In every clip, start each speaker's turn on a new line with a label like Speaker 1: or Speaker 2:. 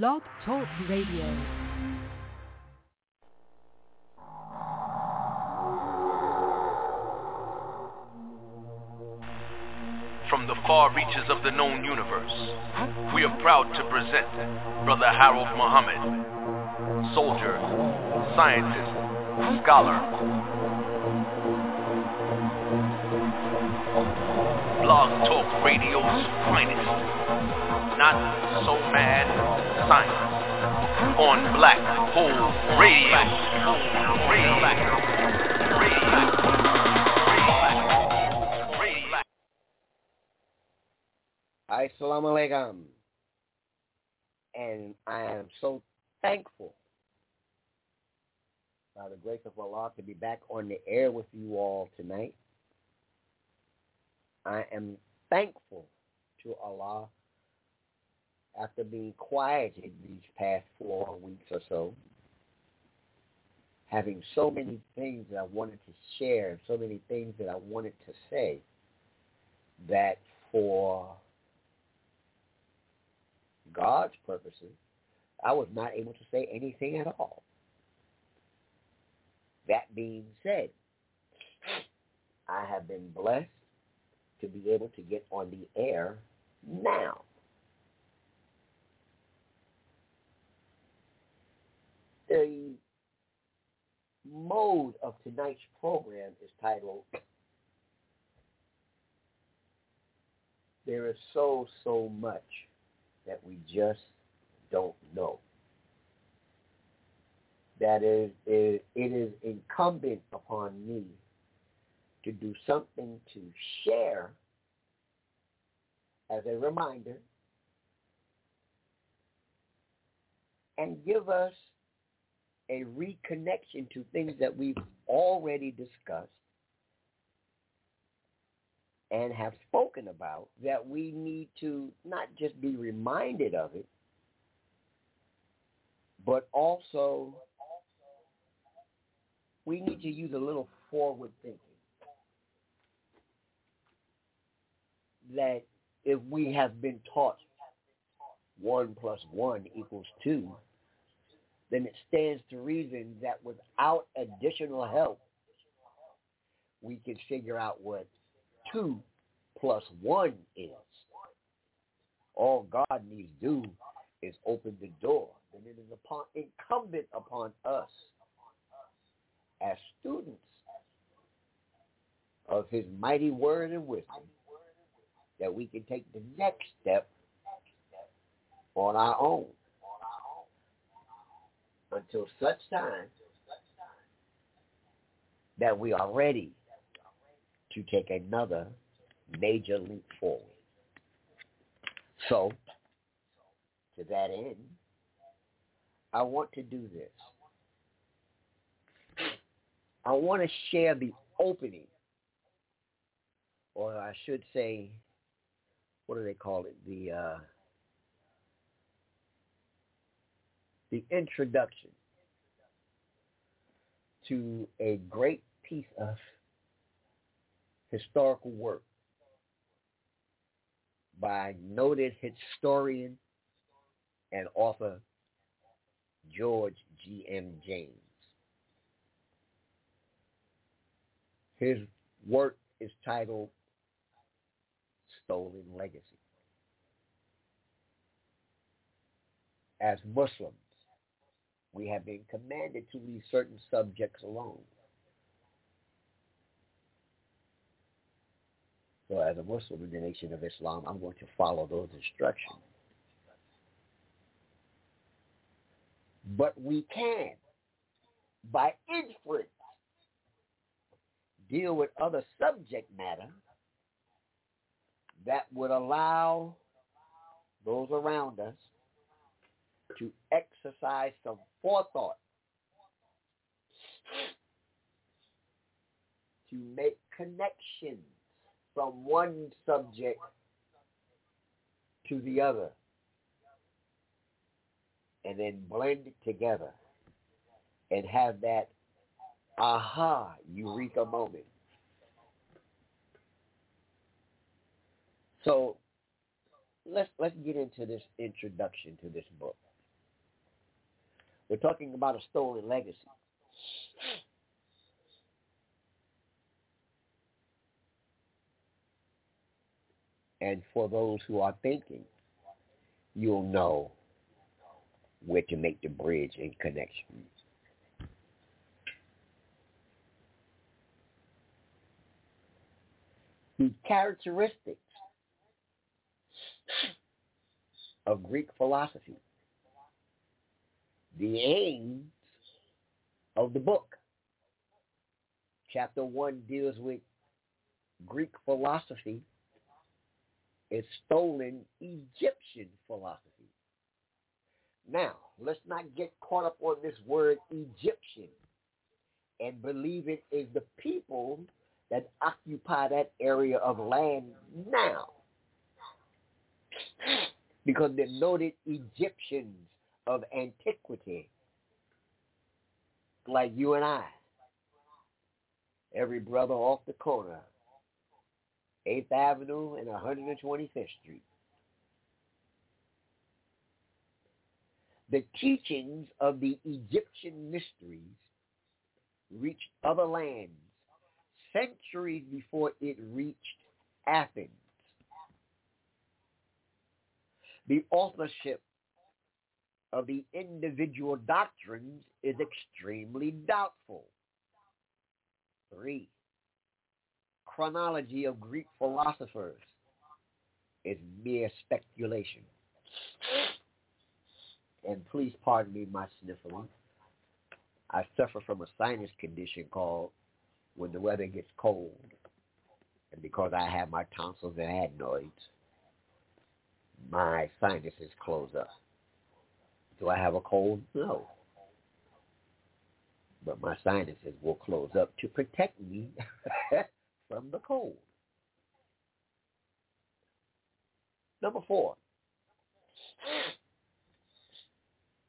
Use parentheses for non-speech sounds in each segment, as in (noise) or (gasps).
Speaker 1: Blog Talk Radio.
Speaker 2: From the far reaches of the known universe, we are proud to present Brother Harold Muhammad, soldier, scientist, scholar, Blog Talk Radio's finest, not so mad science on Black Hole Radio.
Speaker 3: Assalamu alaikum. And I am so thankful by the grace of Allah to be back on the air with you all tonight. I am thankful to Allah after being quieted these past four weeks or so, having so many things that I wanted to share, so many things that I wanted to say, that for God's purposes, I was not able to say anything at all. That being said, I have been blessed to be able to get on the air now. The mode of tonight's program is titled There is so, so much that we just don't know. That is, it is incumbent upon me to do something to share as a reminder and give us a reconnection to things that we've already discussed and have spoken about that we need to not just be reminded of it, but also we need to use a little forward thinking. That if we have been taught one plus one equals two, then it stands to reason that without additional help, we can figure out what two plus one is. All God needs to do is open the door. And it is upon, incumbent upon us as students of his mighty word and wisdom that we can take the next step on our own until such time that we are ready to take another major leap forward. So, to that end, I want to do this. I want to share the opening, or I should say, what do they call it? The uh, the introduction to a great piece of historical work by noted historian and author George G. M. James. His work is titled Stolen Legacy. As Muslims, we have been commanded to leave certain subjects alone. So as a Muslim in the Nation of Islam, I'm going to follow those instructions. But we can, by inference, deal with other subject matter that would allow those around us to exercise some forethought to make connections from one subject to the other and then blend it together and have that aha eureka moment. So let's let's get into this introduction to this book. We're talking about a stolen legacy. And for those who are thinking, you'll know where to make the bridge and connection. The characteristics of Greek philosophy, the aims of the book. Chapter 1 deals with Greek philosophy is stolen Egyptian philosophy. Now, let's not get caught up on this word Egyptian and believe it is the people that occupy that area of land now. Because they're noted Egyptians of antiquity, like you and I. Every brother off the corner, 8th Avenue and 125th Street. The teachings of the Egyptian mysteries reached other lands centuries before it reached Athens. The authorship of the individual doctrines is extremely doubtful. Three, chronology of Greek philosophers is mere speculation and please pardon me my sniffling. I suffer from a sinus condition called when the weather gets cold, and because I have my tonsils and adenoids, my sinuses close up. Do I have a cold? No. But my sinuses will close up to protect me (laughs) from the cold. Number four,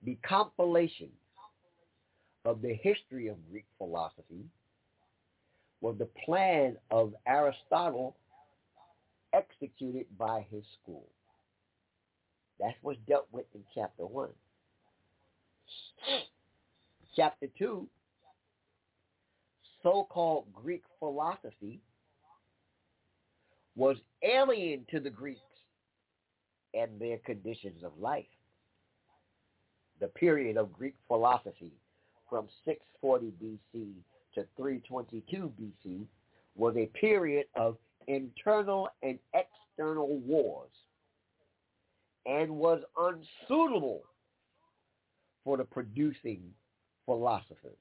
Speaker 3: the compilation of the history of Greek philosophy was the plan of Aristotle executed by his school. That's what's dealt with in chapter 1. (gasps) Chapter 2, so-called Greek philosophy was alien to the Greeks and their conditions of life. The period of Greek philosophy from 640 BC to 322 BC was a period of internal and external wars and was unsuitable for the producing philosophers.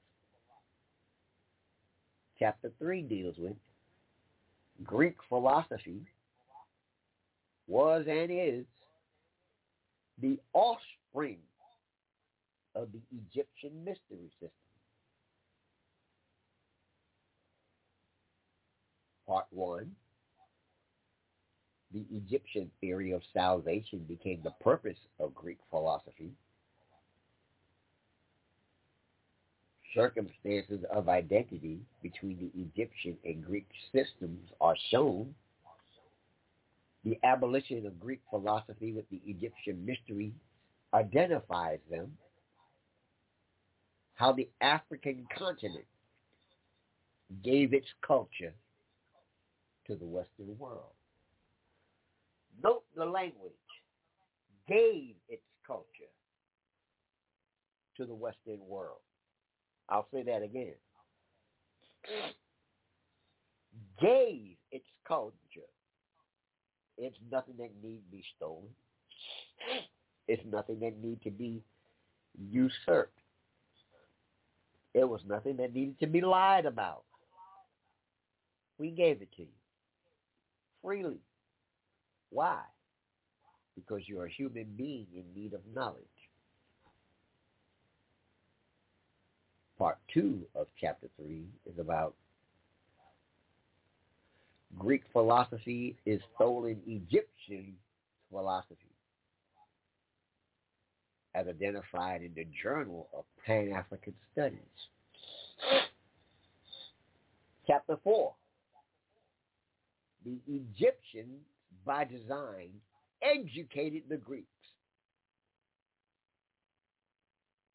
Speaker 3: Chapter 3 deals with Greek philosophy was and is the offspring of the Egyptian mystery system. Part one, the Egyptian theory of salvation became the purpose of Greek philosophy. Circumstances of identity between the Egyptian and Greek systems are shown. The abolition of Greek philosophy with the Egyptian mystery identifies them how the African continent gave its culture to the Western world. Note the language. Gave its culture to the Western world. I'll say that again. Gave its culture. It's nothing that need be stolen. It's nothing that need to be usurped. It was nothing that needed to be lied about. We gave it to you freely. Why? Because you're a human being in need of knowledge. Part two of chapter three is about Greek philosophy is stolen Egyptian philosophy as identified in the Journal of Pan-African Studies. Chapter 4. The Egyptians, by design, educated the Greeks.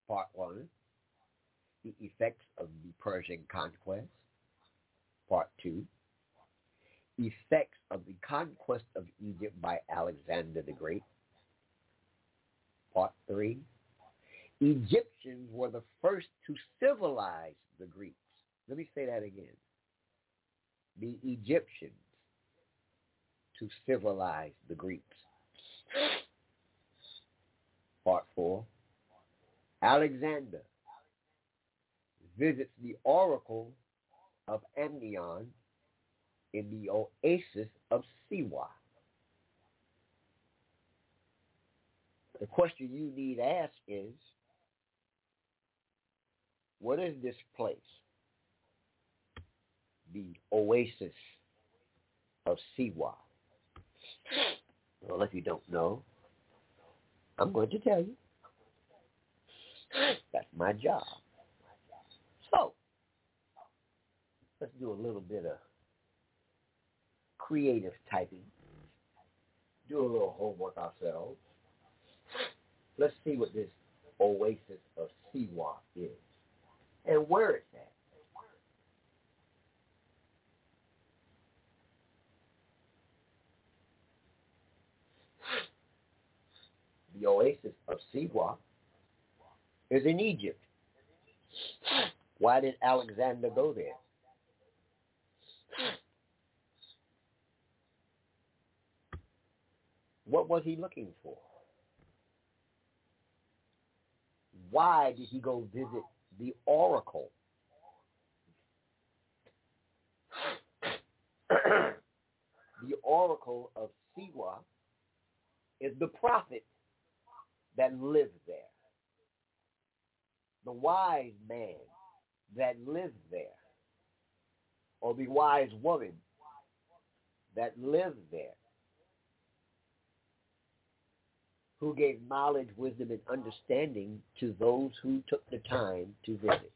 Speaker 3: Part 1, the effects of the Persian conquest. Part 2, effects of the conquest of Egypt by Alexander the Great. Part 3, Egyptians were the first to civilize the Greeks. Let me say that again. The Egyptians to civilize the Greeks. Part 4, Alexander visits the oracle of Amon in the oasis of Siwa. The question you need ask is, what is this place? The oasis of Siwa. Well, if you don't know, I'm going to tell you. That's my job. So, let's do a little bit of creative typing. Do a little homework ourselves. Let's see what this oasis of Siwa is and where it's at. The oasis of Siwa is in Egypt. Why did Alexander go there? What was he looking for? Why did he go visit the oracle? (clears throat) the oracle of Siwa is the prophet that lived there. The wise man that lived there. Or the wise woman that lived there. Who gave knowledge, wisdom, and understanding to those who took the time to visit.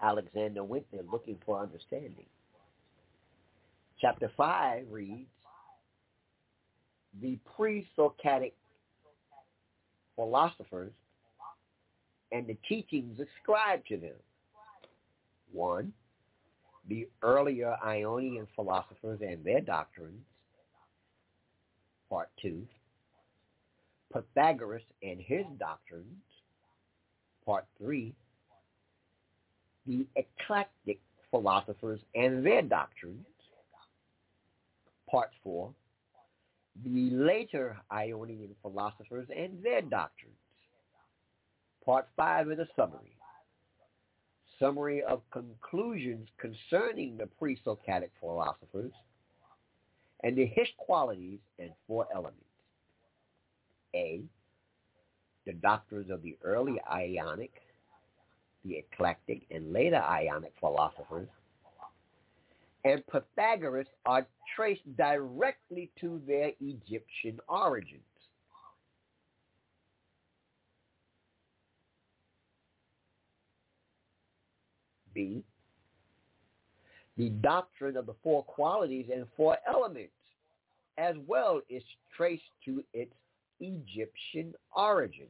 Speaker 3: Alexander went there looking for understanding. Chapter 5 reads, the pre-Socratic philosophers and the teachings ascribed to them. One, the earlier Ionian philosophers and their doctrines. Part two, Pythagoras and his doctrines. Part three, the eclectic philosophers and their doctrines. Part four, the later Ionian philosophers and their doctrines. Part 5 is a summary. Summary of conclusions concerning the pre-Socratic philosophers and the his qualities and four elements. A, the doctrines of the early Ionic, the eclectic, and later Ionic philosophers and Pythagoras are traced directly to their Egyptian origins. B. The doctrine of the four qualities and four elements as well is traced to its Egyptian origin.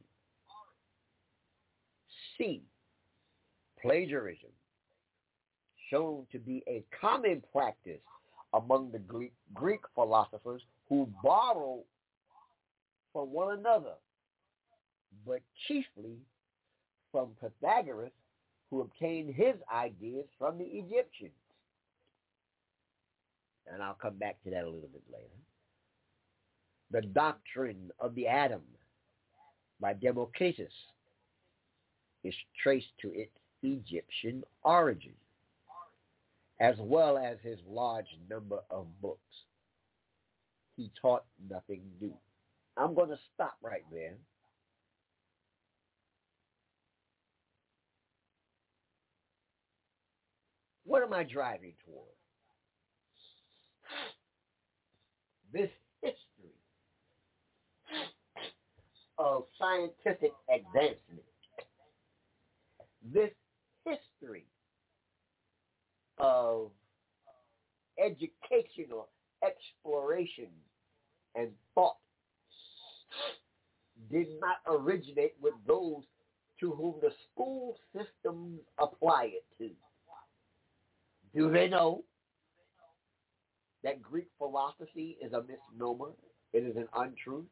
Speaker 3: C. Plagiarism shown to be a common practice among the Greek, Greek philosophers who borrow from one another, but chiefly from Pythagoras, who obtained his ideas from the Egyptians. And I'll come back to that a little bit later. The doctrine of the atom by Democritus is traced to its Egyptian origin as well as his large number of books. He taught nothing new. I'm going to stop right there. What am I driving toward? This history of scientific advancement, this history of educational exploration and thought did not originate with those to whom the school systems apply it to. Do they know that Greek philosophy is a misnomer? It is an untruth.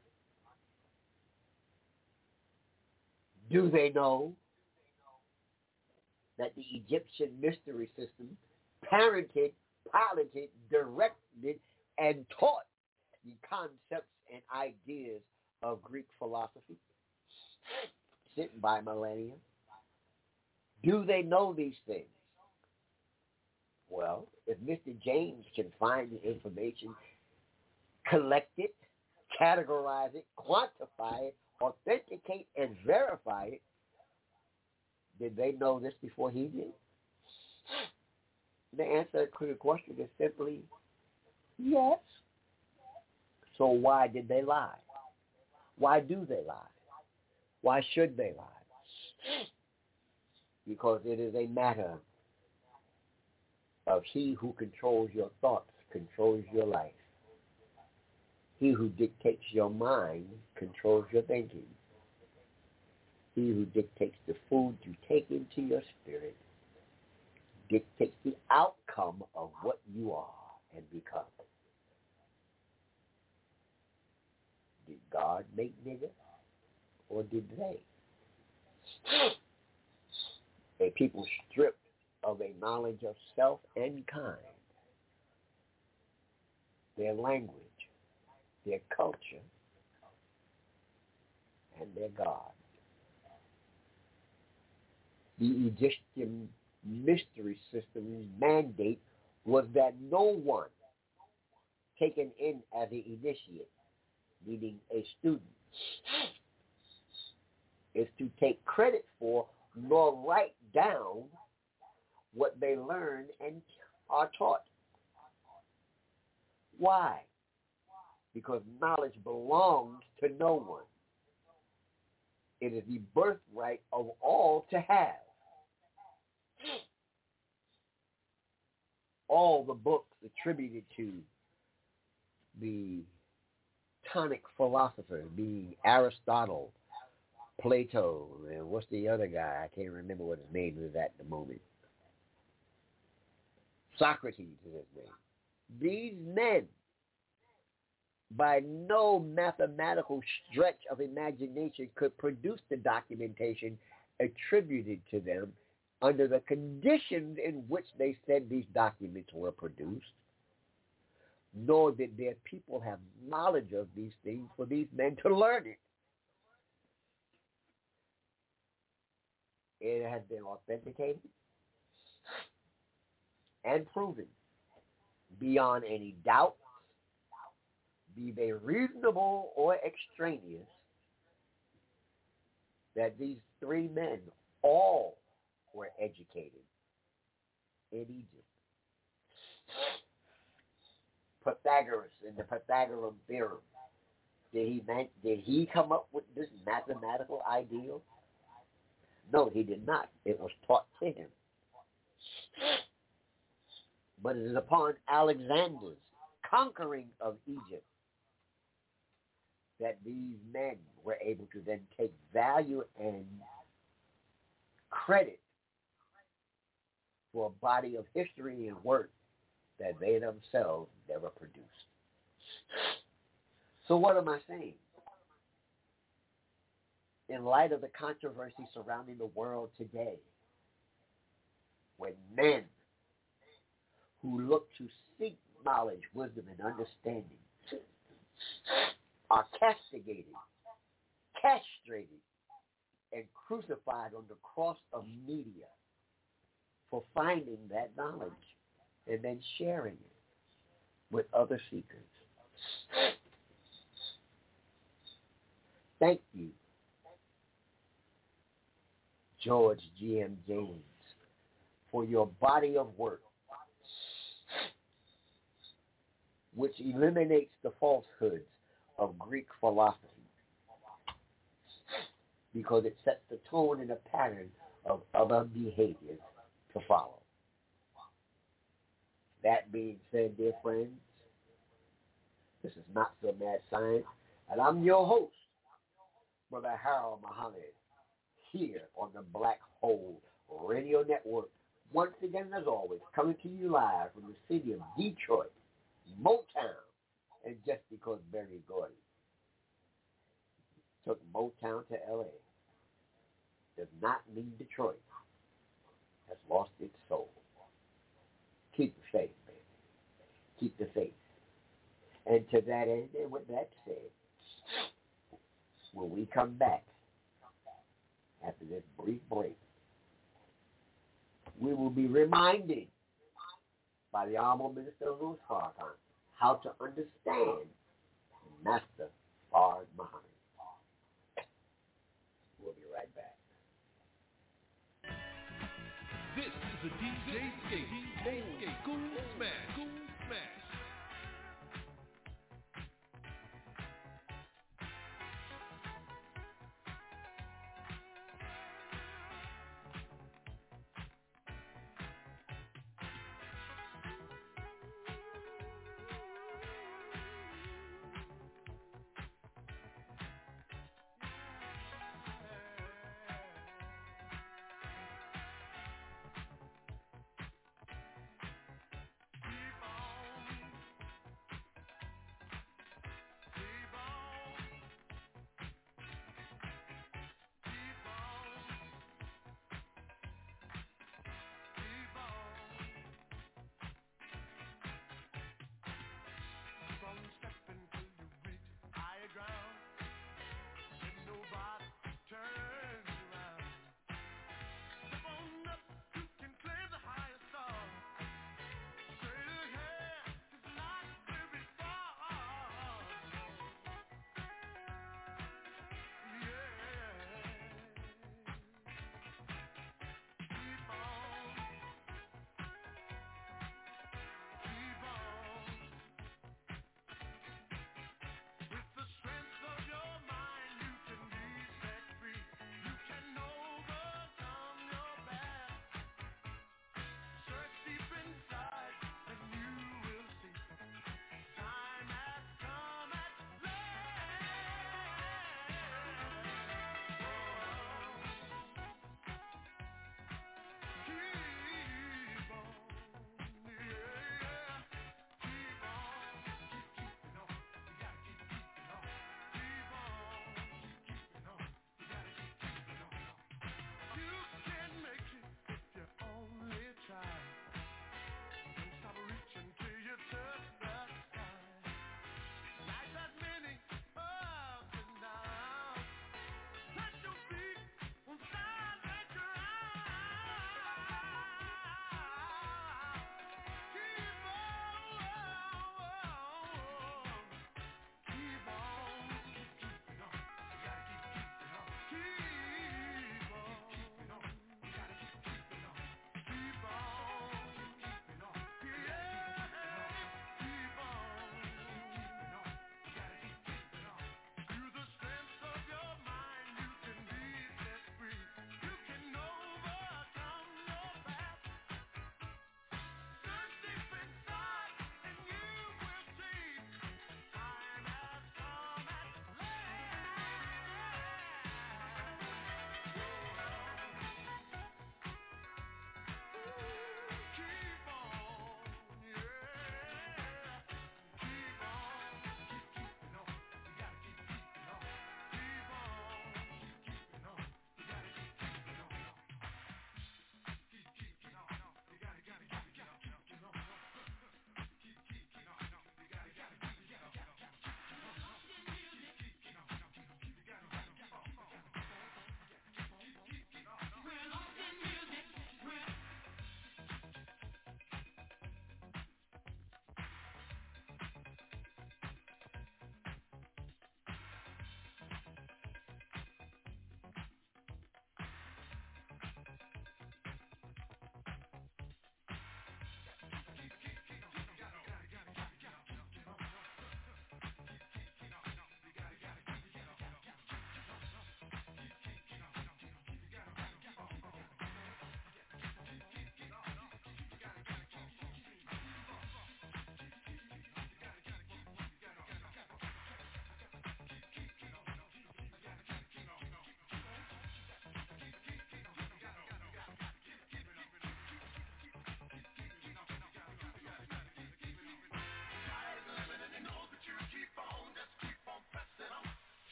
Speaker 3: Do they know that the Egyptian mystery system parented, piloted, directed, and taught the concepts and ideas of Greek philosophy Sitting by millennia? Do they know these things? Well, if Mr. James can find the information, collect it, categorize it, quantify it, authenticate and verify it, did they know this before he did? The answer to the question is simply yes. So why did they lie? Why do they lie? Why should they lie? Because it is a matter of he who controls your thoughts controls your life. He who dictates your mind controls your thinking. He who dictates the food you take into your spirit dictates the outcome of what you are and become. Did God make niggas or did they? A people stripped of a knowledge of self and kind, their language, their culture, and their God. The Egyptian mystery system's mandate was that no one taken in as an initiate, meaning a student, is to take credit for nor write down what they learn and are taught. Why? Because knowledge belongs to no one. It is the birthright of all to have. All the books attributed to the tonic philosophers, being Aristotle, Plato, and what's the other guy? I can't remember what his name is at the moment. Socrates is his name. These men, by no mathematical stretch of imagination, could produce the documentation attributed to them under the conditions in which they said these documents were produced, nor did their people have knowledge of these things for these men to learn it. It has been authenticated and proven beyond any doubt, be they reasonable or extraneous, that these three men all were educated in Egypt. Pythagoras in the Pythagorean theorem. Did he did he come up with this mathematical ideal? No, he did not. It was taught to him. But it is upon Alexander's conquering of Egypt that these men were able to then take value and credit for a body of history and work that they themselves never produced. So what am I saying? In light of the controversy surrounding the world today, when men who look to seek knowledge, wisdom, and understanding are castigated, castrated, and crucified on the cross of media for finding that knowledge and then sharing it with other seekers. Thank you, George G.M. James, for your body of work which eliminates the falsehoods of Greek philosophy because it sets the tone and a pattern of other behaviors to follow. That being said, dear friends, this is Not So Mad Science, and I'm your host, Brother Harold Muhammad here on the Black Hole Radio Network. Once again, as always, coming to you live from the city of Detroit, Motown, and just because Berry Gordy took Motown to L.A. does not mean Detroit has lost its soul. Keep the faith, baby. Keep the faith. And to that end, and with that said, when we come back after this brief break, we will be reminded by the Honorable Minister Louis Farrakhan how to understand Master Fard Muhammad. We'll be right back.
Speaker 1: This is a DJ Skate. DJ. Cool Smash. Cool Smash.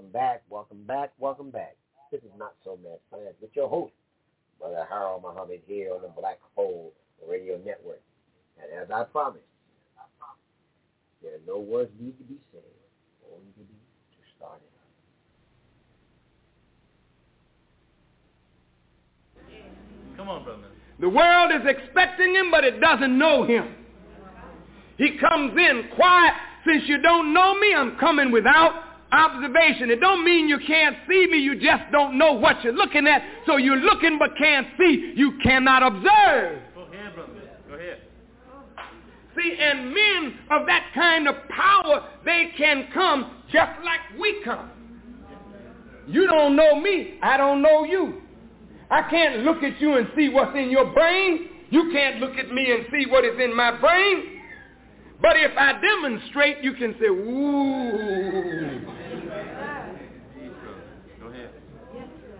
Speaker 3: Welcome back, welcome back, welcome back. This is Not So Mad Science with your host, Brother Harold Muhammad here on the Black Hole Radio Network. And as I promised, there are no words need to be said, only to be to start
Speaker 1: it. Come on, brother.
Speaker 4: The world is expecting him, but it doesn't know him. He comes in quiet. Since you don't know me, I'm coming without observation. It don't mean you can't see me. You just don't know what you're looking at. So you're looking but can't see. You cannot observe.
Speaker 1: Go ahead, brother. Go ahead.
Speaker 4: See, and men of that kind of power, they can come just like we come. You don't know me. I don't know you. I can't look at you and see what's in your brain. You can't look at me and see what is in my brain. But if I demonstrate, you can say, ooh.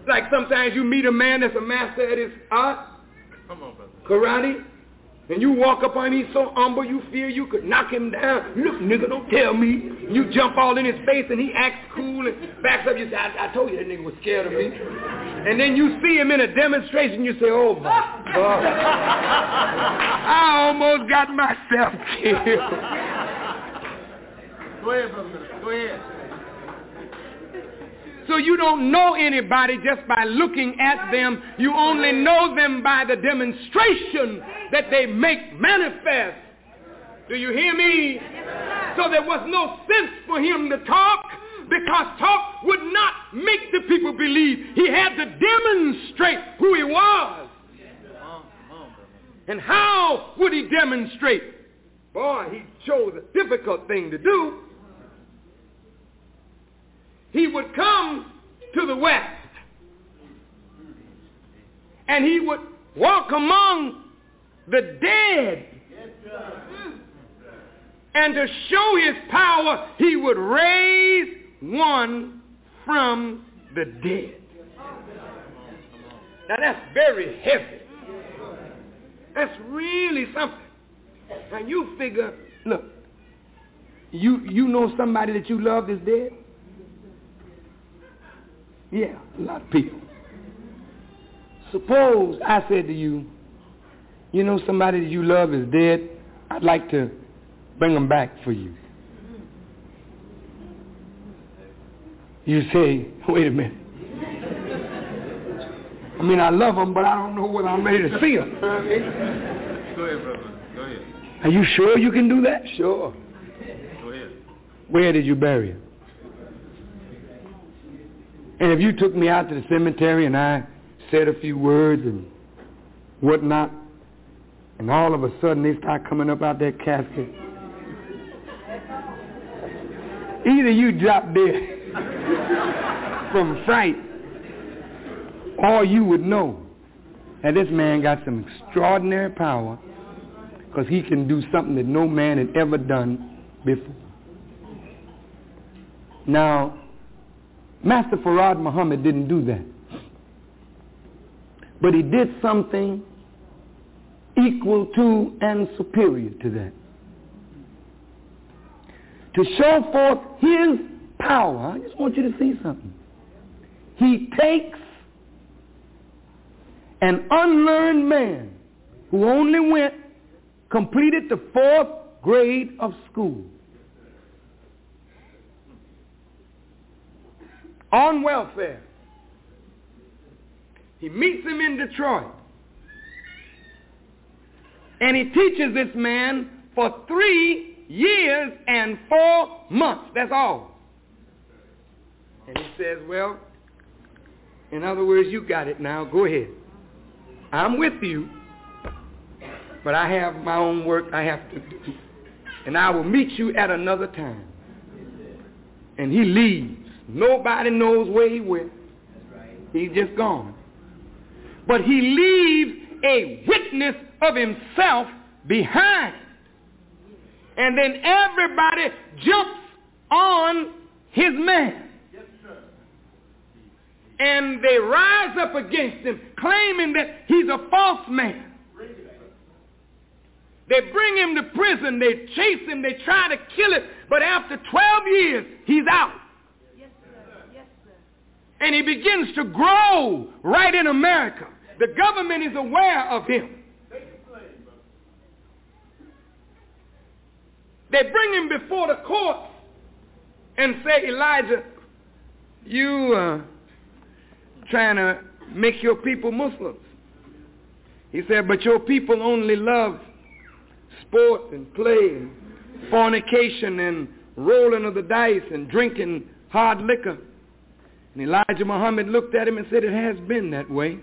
Speaker 4: Like sometimes you meet a man that's a master at his art,
Speaker 1: Come on, brother.
Speaker 4: karate, and you walk up on him, he's so humble, you fear you could knock him down. Look, nigga, don't tell me. You jump all in his face, and he acts cool and backs up. You say, I, I told you that nigga was scared of me. And then you see him in a demonstration, you say, oh, my God. (laughs) I almost got myself killed.
Speaker 1: Go ahead, brother. Go ahead.
Speaker 4: So you don't know anybody just by looking at them. You only know them by the demonstration that they make manifest. Do you hear me? So there was no sense for him to talk because talk would not make the people believe. He had to demonstrate who he was. And how would he demonstrate? Boy, he chose a difficult thing to do. He would come to the west and he would walk among the dead. And to show his power, he would raise one from the dead. Now that's very heavy. That's really something. Now you figure, look, you you know somebody that you love is dead? Yeah, a lot of people. Suppose I said to you, you know somebody that you love is dead, I'd like to bring them back for you. You say, (laughs) wait a minute. I mean, I love them, but I don't know whether I'm ready to see them.
Speaker 1: Go ahead, brother. Go ahead.
Speaker 4: Are you sure you can do that? Sure.
Speaker 1: Go ahead.
Speaker 4: Where did you bury him? And if you took me out to the cemetery and I said a few words and whatnot, and all of a sudden they start coming up out that casket, either you drop dead (laughs) from fright or you would know that this man got some extraordinary power because he can do something that no man had ever done before. Now, Master Farad Muhammad didn't do that. But he did something equal to and superior to that. To show forth his power, I just want you to see something. He takes an unlearned man who only went, completed the fourth grade of school, on welfare. He meets him in Detroit. And he teaches this man for three years and four months. That's all. And he says, well, in other words, you got it now. Go ahead. I'm with you, but I have my own work I have to do. And I will meet you at another time. And he leaves. Nobody knows where he went. He's just gone. But he leaves a witness of himself behind. And then everybody jumps on his man. And they rise up against him, claiming that he's a false man. They bring him to prison. They chase him. They try to kill him. But after 12 years, he's out. And he begins to grow right in America. The government is aware of him. They bring him before the court and say, Elijah, you uh, trying to make your people Muslims. He said, but your people only love sport and play and fornication and rolling of the dice and drinking hard liquor. And Elijah Muhammad looked at him and said, it has been that way.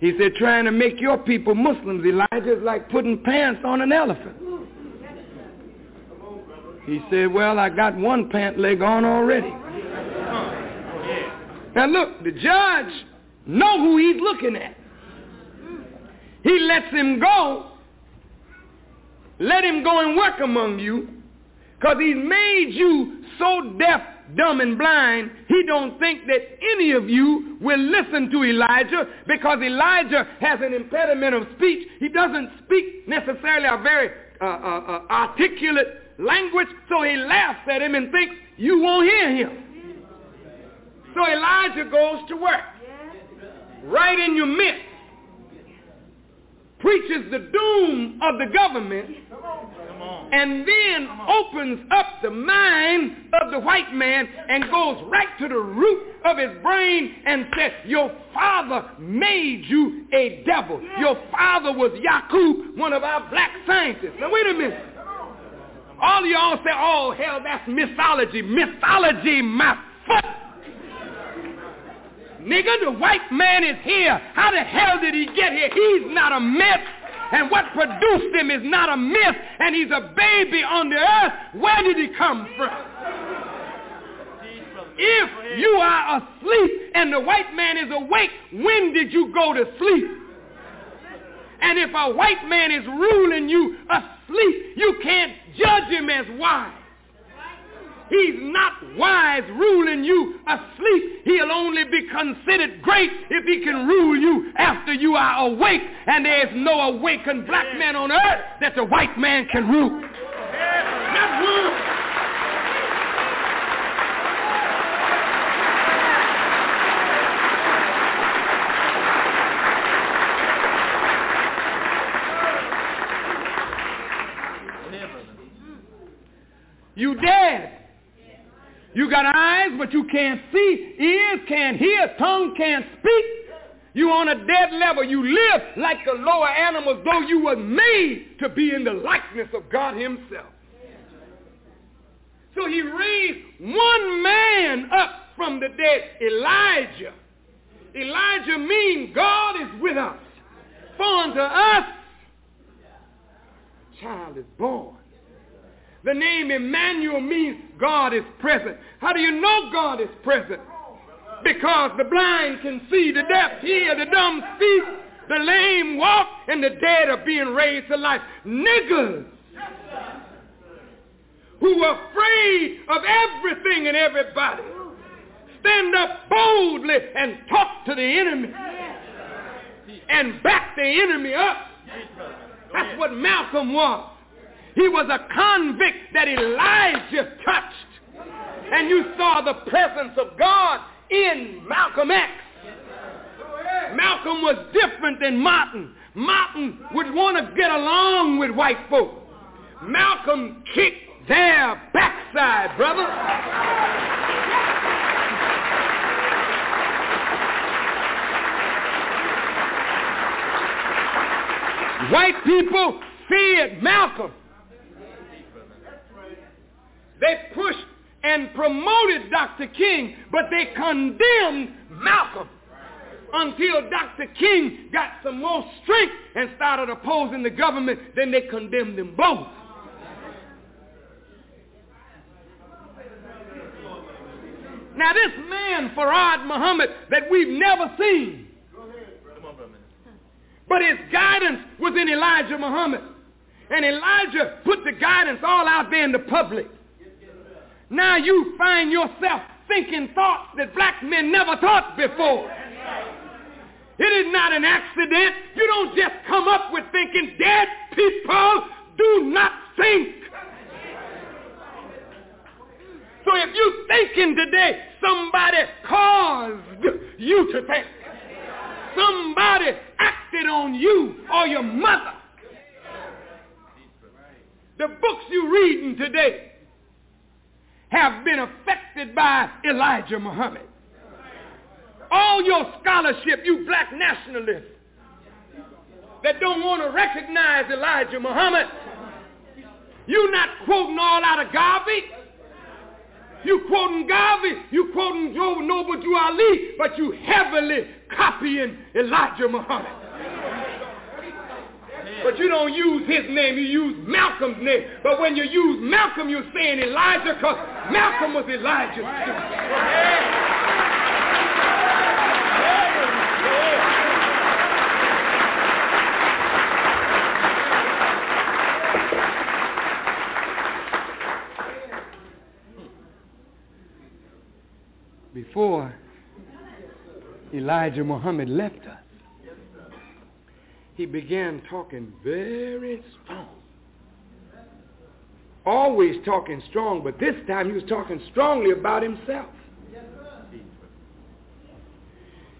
Speaker 4: He said, trying to make your people Muslims, Elijah, is like putting pants on an elephant. He said, well, I got one pant leg on already. Now look, the judge know who he's looking at. He lets him go. Let him go and work among you because he's made you so deaf, dumb, and blind, he don't think that any of you will listen to Elijah because Elijah has an impediment of speech. He doesn't speak necessarily a very uh, uh, uh, articulate language, so he laughs at him and thinks you won't hear him. So Elijah goes to work right in your midst, preaches the doom of the government, and then opens up the mind of the white man and goes right to the root of his brain and says, your father made you a devil. Your father was Yakub, one of our black scientists. Now wait a minute. All y'all say, oh, hell, that's mythology. Mythology, my foot. Nigga, the white man is here. How the hell did he get here? He's not a myth. And what produced him is not a myth. And he's a baby on the earth. Where did he come from? If you are asleep and the white man is awake, when did you go to sleep? And if a white man is ruling you asleep, you can't judge him as wise. He's not wise ruling you asleep. He'll only be considered great if he can rule you after you are awake. And there is no awakened black man on earth that the white man can rule. Not. You dead. You got eyes, but you can't see. Ears can't hear. Tongue can't speak. You on a dead level. You live like the lower animals, though you were made to be in the likeness of God himself. So he raised one man up from the dead, Elijah. Elijah means God is with us. For unto us, child is born. The name Emmanuel means God is present. How do you know God is present? Because the blind can see, the deaf hear, the dumb speak, the lame walk, and the dead are being raised to life. Niggers who are afraid of everything and everybody stand up boldly and talk to the enemy and back the enemy up. That's what Malcolm was. He was a convict that Elijah touched. And you saw the presence of God in Malcolm X. Malcolm was different than Martin. Martin would want to get along with white folk. Malcolm kicked their backside, brother. White people feared Malcolm. They pushed and promoted Dr. King, but they condemned Malcolm until Dr. King got some more strength and started opposing the government. Then they condemned them both. Now this man, Farad Muhammad, that we've never seen, but his guidance was in Elijah Muhammad. And Elijah put the guidance all out there in the public. Now you find yourself thinking thoughts that black men never thought before. It is not an accident. You don't just come up with thinking dead people do not think. So if you think thinking today. Somebody caused you to think. Somebody acted on you or your mother. The books you're reading today have been affected by Elijah Muhammad. All your scholarship, you black nationalists that don't want to recognize Elijah Muhammad, you not quoting all out of Garvey. You quoting Garvey, you quoting Joe Noble Drew Ali, but you heavily copying Elijah Muhammad. But you don't use his name, you use Malcolm's name. But when you use Malcolm, you're saying Elijah because Malcolm was Elijah's Before Elijah Muhammad left us, he began talking very strong. Always talking strong, but this time he was talking strongly about himself.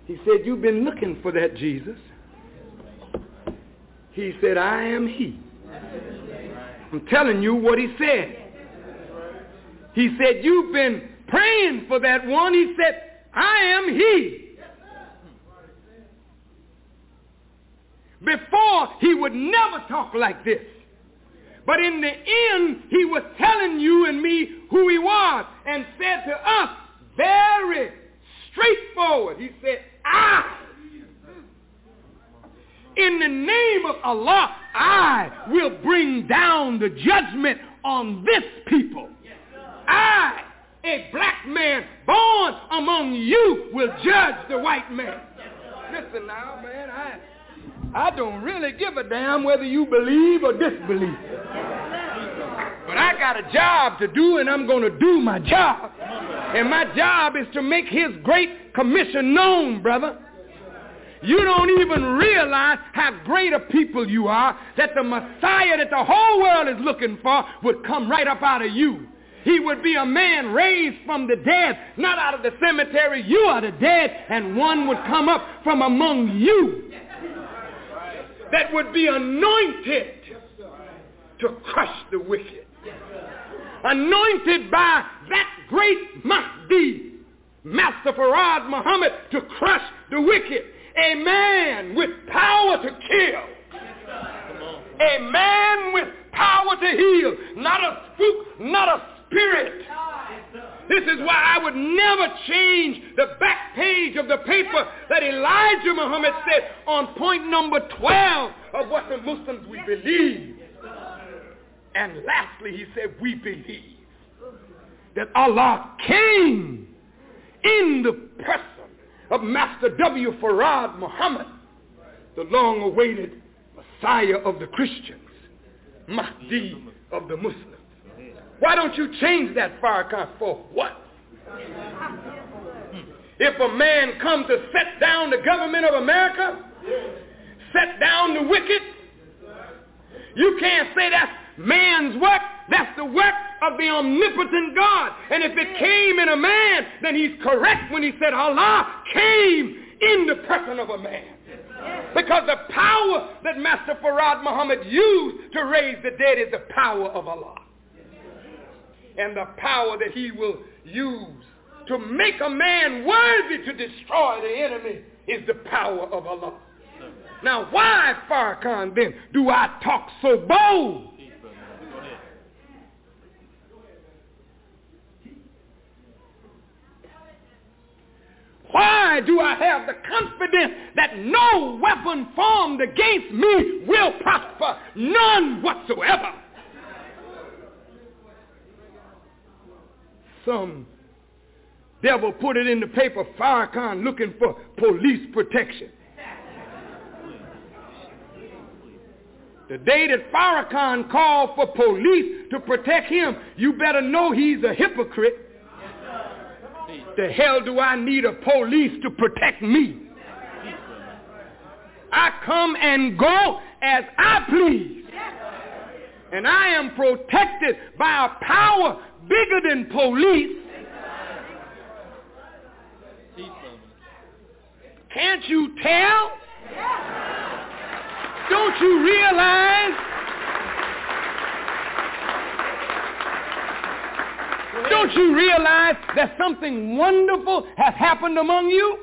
Speaker 4: He said, you've been looking for that Jesus. He said, I am he. I'm telling you what he said. He said, you've been praying for that one. He said, I am he. Before, he would never talk like this. But in the end, he was telling you and me who he was and said to us very straightforward. He said, I, in the name of Allah, I will bring down the judgment on this people. I, a black man born among you, will judge the white man. Listen now, man, I, I don't really give a damn whether you believe or disbelieve. But I got a job to do, and I'm going to do my job. And my job is to make his great commission known, brother. You don't even realize how great a people you are that the Messiah that the whole world is looking for would come right up out of you. He would be a man raised from the dead, not out of the cemetery. You are the dead, and one would come up from among you that would be anointed to crush the wicked. Anointed by that great Mahdi, Master Farad Muhammad, to crush the wicked. A man with power to kill. A man with power to heal. Not a spook, not a spirit. This is why I would never change the back page of the paper that Elijah Muhammad said on point number 12 of what the Muslims we believe. And lastly, he said, we believe that Allah came in the person of Master W. Farad Muhammad, the long-awaited Messiah of the Christians, Mahdi of the Muslims. Why don't you change that fire Farrakhan for what? If a man comes to set down the government of America, set down the wicked, you can't say that's man's work. That's the work of the omnipotent God. And if it came in a man, then he's correct when he said Allah came in the person of a man. Because the power that Master Farad Muhammad used to raise the dead is the power of Allah and the power that he will use to make a man worthy to destroy the enemy is the power of Allah. Now, why, Farrakhan, then, do I talk so bold? Why do I have the confidence that no weapon formed against me will prosper? None whatsoever. Some devil put it in the paper, Farrakhan looking for police protection. The day that Farrakhan called for police to protect him, you better know he's a hypocrite. The hell do I need a police to protect me? I come and go as I please. And I am protected by a power bigger than police. Can't you tell? Don't you realize? Don't you realize that something wonderful has happened among you?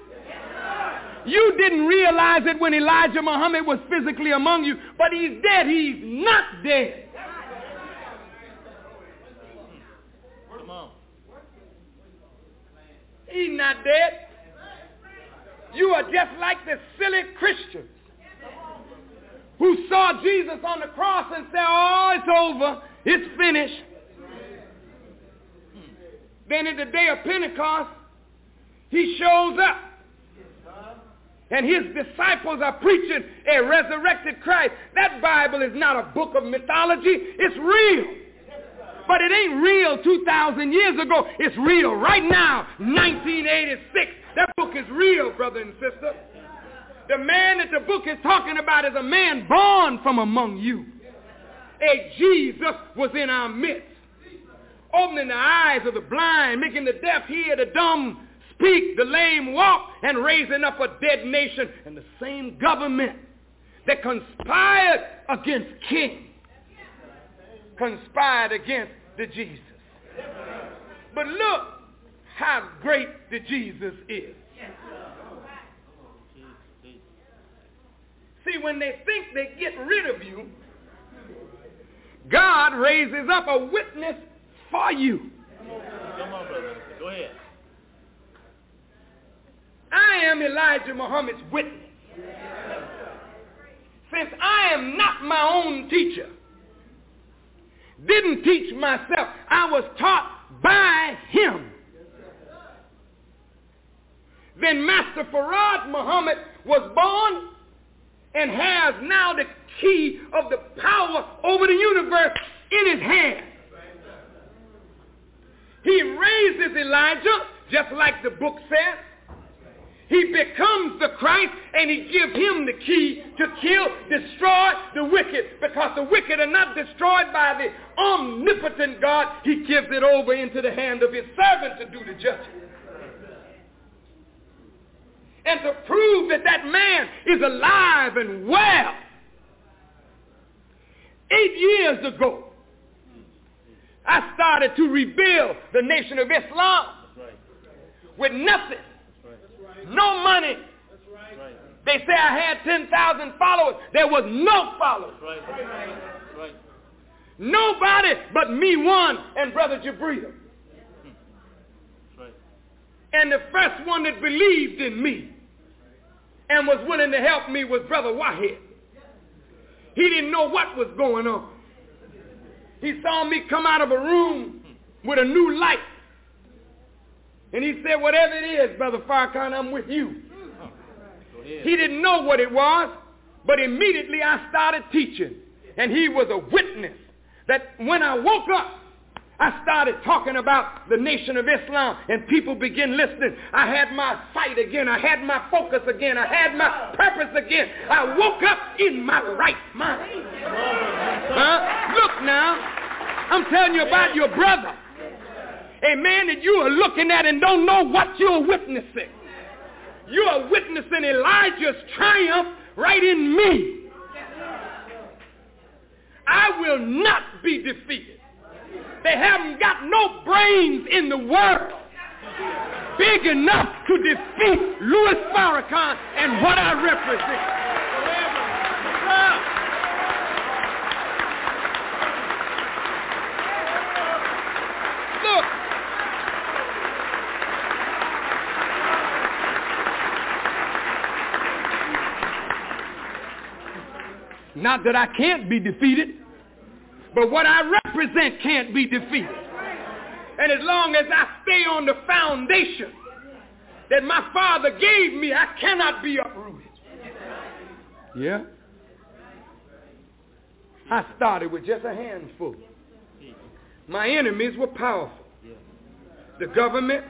Speaker 4: You didn't realize it when Elijah Muhammad was physically among you, but he's dead. He's not dead. He's not dead. You are just like the silly Christians who saw Jesus on the cross and said, oh, it's over. It's finished. Then in the day of Pentecost, he shows up. And his disciples are preaching a resurrected Christ. That Bible is not a book of mythology. It's real. But it ain't real 2,000 years ago. It's real right now, 1986. That book is real, brother and sister. The man that the book is talking about is a man born from among you. A Jesus was in our midst, opening the eyes of the blind, making the deaf hear, the dumb speak, the lame walk, and raising up a dead nation. And the same government that conspired against King conspired against the Jesus. But look how great the Jesus is. See, when they think they get rid of you, God raises up a witness for you.
Speaker 5: Come on, brother. Go ahead.
Speaker 4: I am Elijah Muhammad's witness. Since I am not my own teacher, didn't teach myself, I was taught by him. Then Master Farad Muhammad was born and has now the key of the power over the universe in his hand. He raises Elijah, just like the book says. He becomes the Christ and he gives him the key to kill, destroy the wicked. Because the wicked are not destroyed by the omnipotent God. He gives it over into the hand of his servant to do the judging. And to prove that that man is alive and well. Eight years ago, I started to rebuild the nation of Islam with nothing no money. They say I had 10,000 followers. There was no followers. Nobody but me one and Brother Jabril. And the first one that believed in me and was willing to help me was Brother Wahid. He didn't know what was going on. He saw me come out of a room with a new light. And he said, whatever it is, Brother Farrakhan, I'm with you. He didn't know what it was, but immediately I started teaching. And he was a witness that when I woke up, I started talking about the nation of Islam and people began listening. I had my sight again. I had my focus again. I had my purpose again. I woke up in my right mind. Huh? Look now, I'm telling you about your brother. A man that you are looking at and don't know what you're witnessing. You are witnessing Elijah's triumph right in me. I will not be defeated. They haven't got no brains in the world big enough to defeat Louis Farrakhan and what I represent. Not that I can't be defeated, but what I represent can't be defeated. And as long as I stay on the foundation that my father gave me, I cannot be uprooted. Yeah? I started with just a handful. My enemies were powerful. The government,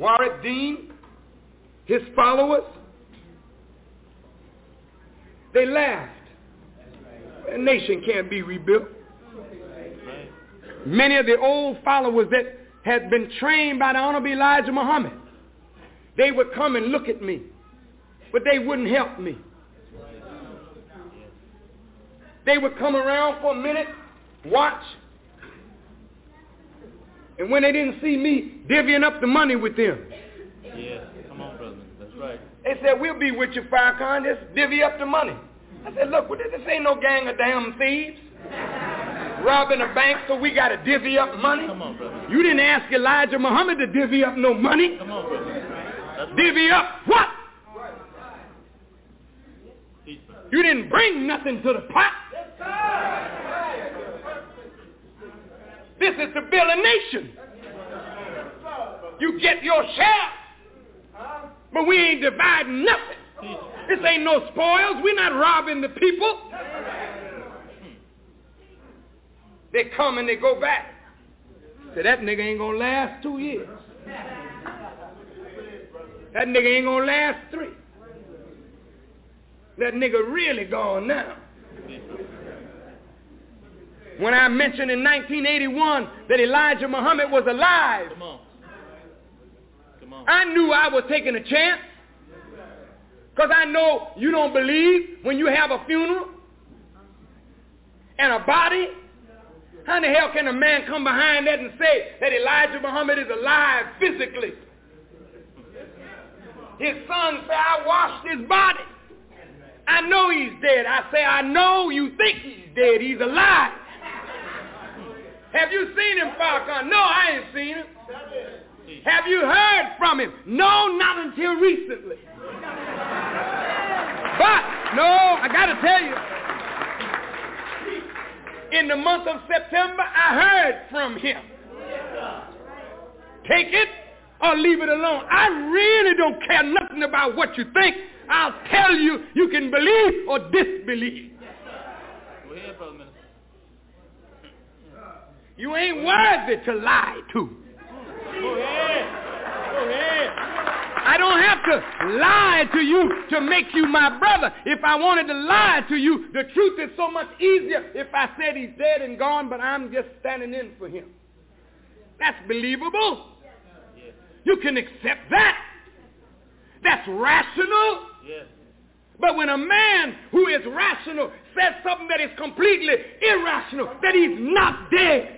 Speaker 4: Warith Deen, his followers, they laughed. A nation can't be rebuilt. Many of the old followers that had been trained by the Honorable Elijah Muhammad they would come and look at me, but they wouldn't help me. They would come around for a minute, watch, and when they didn't see me divvying up the money with them,
Speaker 5: Yeah. Come on, brother. That's right.
Speaker 4: They said, we'll be with you, Farrakhan, just divvy up the money. I said, look, well, this ain't no gang of damn thieves robbing a bank so we got to divvy up money.
Speaker 5: Come on, brother.
Speaker 4: You didn't ask Elijah Muhammad to divvy up no money.
Speaker 5: Come on, brother. That's right.
Speaker 4: Divvy up what?
Speaker 5: Teach.
Speaker 4: You didn't bring nothing to the pot. This is to build a nation. You get your share, but we ain't dividing nothing. This ain't no spoils. We're not robbing the people. They come and they go back. So that nigga ain't gonna last two years. That nigga ain't gonna last three. That nigga really gone now. When I mentioned in 1981 that Elijah Muhammad was alive,
Speaker 5: Come on. Come on.
Speaker 4: I knew I was taking a chance. Because I know you don't believe when you have a funeral and a body. How in the hell can a man come behind that and say that Elijah Muhammad is alive physically? His son say, I washed his body. I know he's dead. I say, I know you think he's dead. He's alive. Have you seen him, Farrakhan? No, I ain't seen him. Have you heard from him? No, not until recently. But, no, I got to tell you, in the month of September, I heard from him. Take it or leave it alone. I really don't care nothing about what you think. I'll tell you, you can believe or disbelieve. You ain't worthy to lie to.
Speaker 5: Go ahead. Go ahead.
Speaker 4: I don't have to lie to you to make you my brother. If I wanted to lie to you, the truth is so much easier if I said he's dead and gone, but I'm just standing in for him. That's believable. You can accept that. That's rational.
Speaker 5: Yes.
Speaker 4: But when a man who is rational says something that is completely irrational, that he's not dead,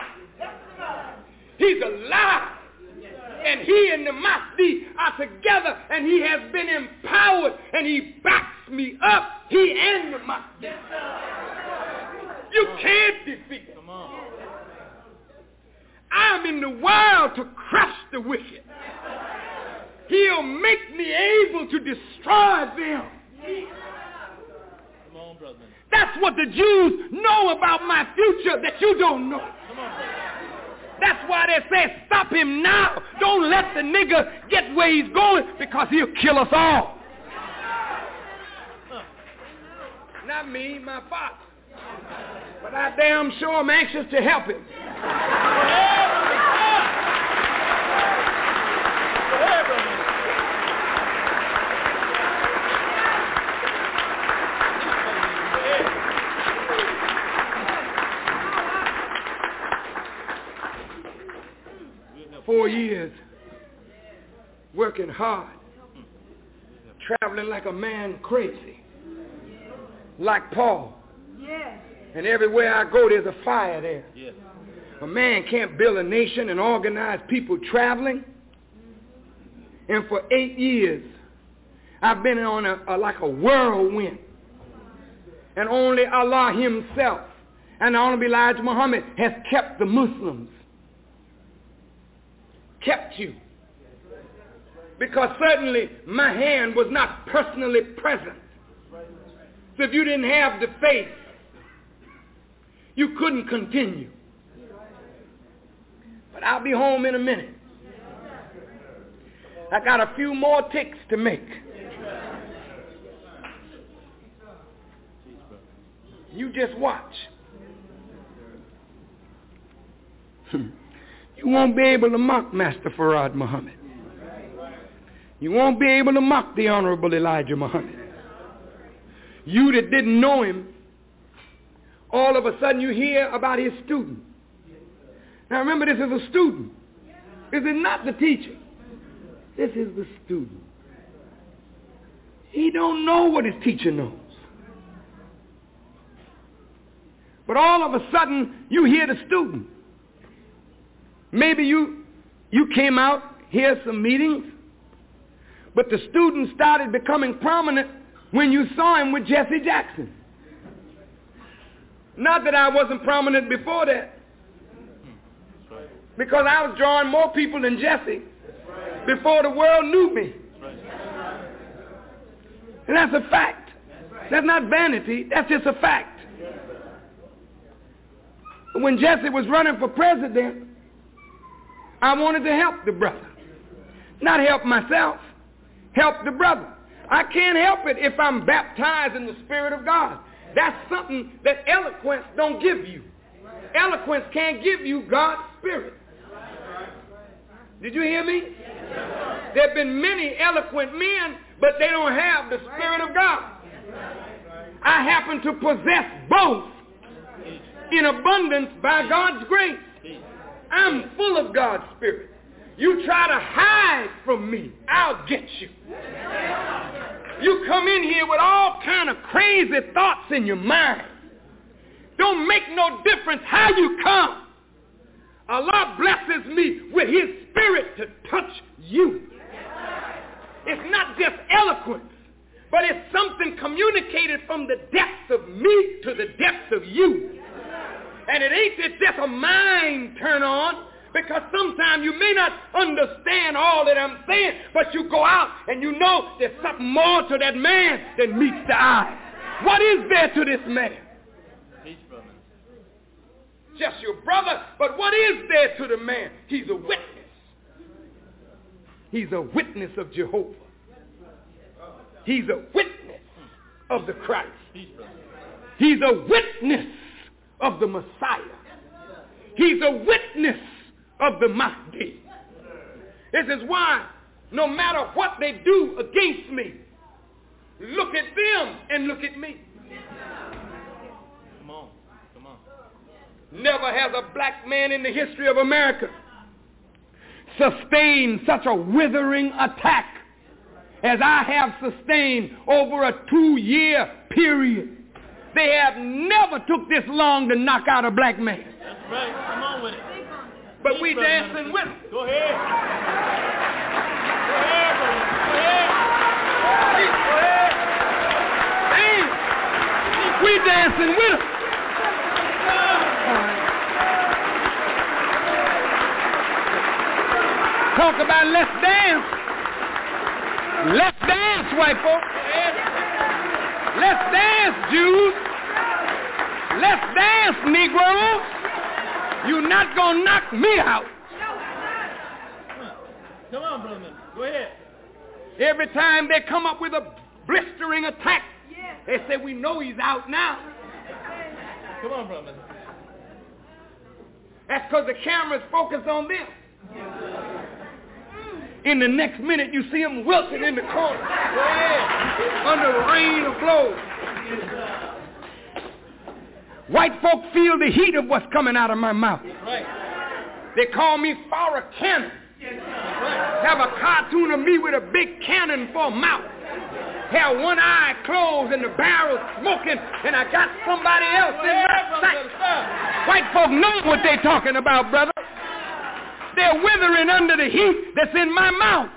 Speaker 4: he's alive. And he and the Mahdi are together and he has been empowered and he backs me up. He and the Mahdi. You can't defeat him. I'm in the world to crush the wicked. He'll make me able to destroy them.
Speaker 5: Come on, brother.
Speaker 4: That's what the Jews know about my future that you don't know. That's why they say, stop him now. Don't let the nigga get where he's going because he'll kill us all. Not me, my father. But I damn sure am anxious to help him. Four years working hard, traveling like a man crazy, like Paul. And everywhere I go, there's a fire there. A man can't build a nation and organize people traveling. And for eight years, I've been on a, a like a whirlwind. And only Allah himself and the Honorable Elijah Muhammad has kept the Muslims. Kept you. Because certainly my hand was not personally present. So if you didn't have the faith, you couldn't continue. But I'll be home in a minute. I got a few more ticks to make. You just watch. (laughs) you won't be able to mock Master Farad Muhammad. You won't be able to mock the Honorable Elijah Muhammad. You that didn't know him, all of a sudden you hear about his student. Now remember, this is a student. This is not the teacher. This is the student. He don't know what his teacher knows. But all of a sudden, you hear the student. Maybe you, you came out, hear some meetings, but the student started becoming prominent when you saw him with Jesse Jackson. Not that I wasn't prominent before that. Because I was drawing more people than Jesse before the world knew me. And that's a fact. That's not vanity. That's just a fact. When Jesse was running for president, I wanted to help the brother. Not help myself. Help the brother. I can't help it if I'm baptized in the Spirit of God. That's something that eloquence don't give you. Eloquence can't give you God's Spirit. Did you hear me? There have been many eloquent men, but they don't have the Spirit of God. I happen to possess both in abundance by God's grace. I'm full of God's Spirit. You try to hide from me, I'll get you. You come in here with all kind of crazy thoughts in your mind. Don't make no difference how you come. Allah blesses me with his spirit to touch you. It's not just eloquence, but it's something communicated from the depths of me to the depths of you. And it ain't just a mind turn on, because sometimes you may not understand all that I'm saying, but you go out and you know there's something more to that man than meets the eye. What is there to this man? Just your brother, but what is there to the man? He's a witness. He's a witness of Jehovah. He's a witness of the Christ. He's a witness of the Messiah. He's a witness of the Mahdi. This is why no matter what they do against me, look at them and look at me.
Speaker 5: Come on. Come on.
Speaker 4: Never has a black man in the history of America sustained such a withering attack as I have sustained over a two-year period. They have never took this long to knock out a black man.
Speaker 5: That's right. Come on with it.
Speaker 4: But we dancing with them.
Speaker 5: Go ahead. Go ahead, brother. Go ahead. Go ahead.
Speaker 4: Damn. We dancing with them. Talk about let's dance. Let's dance, white folks. Let's dance, Jews. Let's dance, Negroes. You're not going to knock me out.
Speaker 5: Come on, brother. Go ahead.
Speaker 4: Every time they come up with a blistering attack, they say, we know he's out now.
Speaker 5: Come on, brother.
Speaker 4: That's because the camera's focused on them. In the next minute, you see them wilting in the corner. Ahead. Under the rain of blows. White folk feel the heat of what's coming out of my mouth. They call me Farrah Cannon. Have a cartoon of me with a big cannon for a mouth. Have one eye closed and the barrel smoking, and I got somebody else in my sight. White folk know what they're talking about, brother. They're withering under the heat that's in my mouth.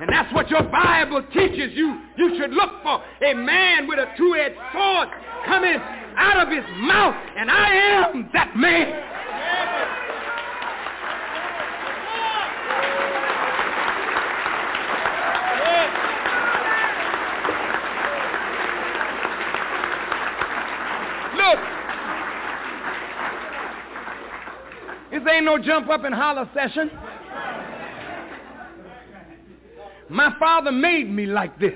Speaker 4: And that's what your Bible teaches you. You should look for a man with a two-edged sword coming out of his mouth. And I am that man. Ain't no jump up and holler session. My father made me like this.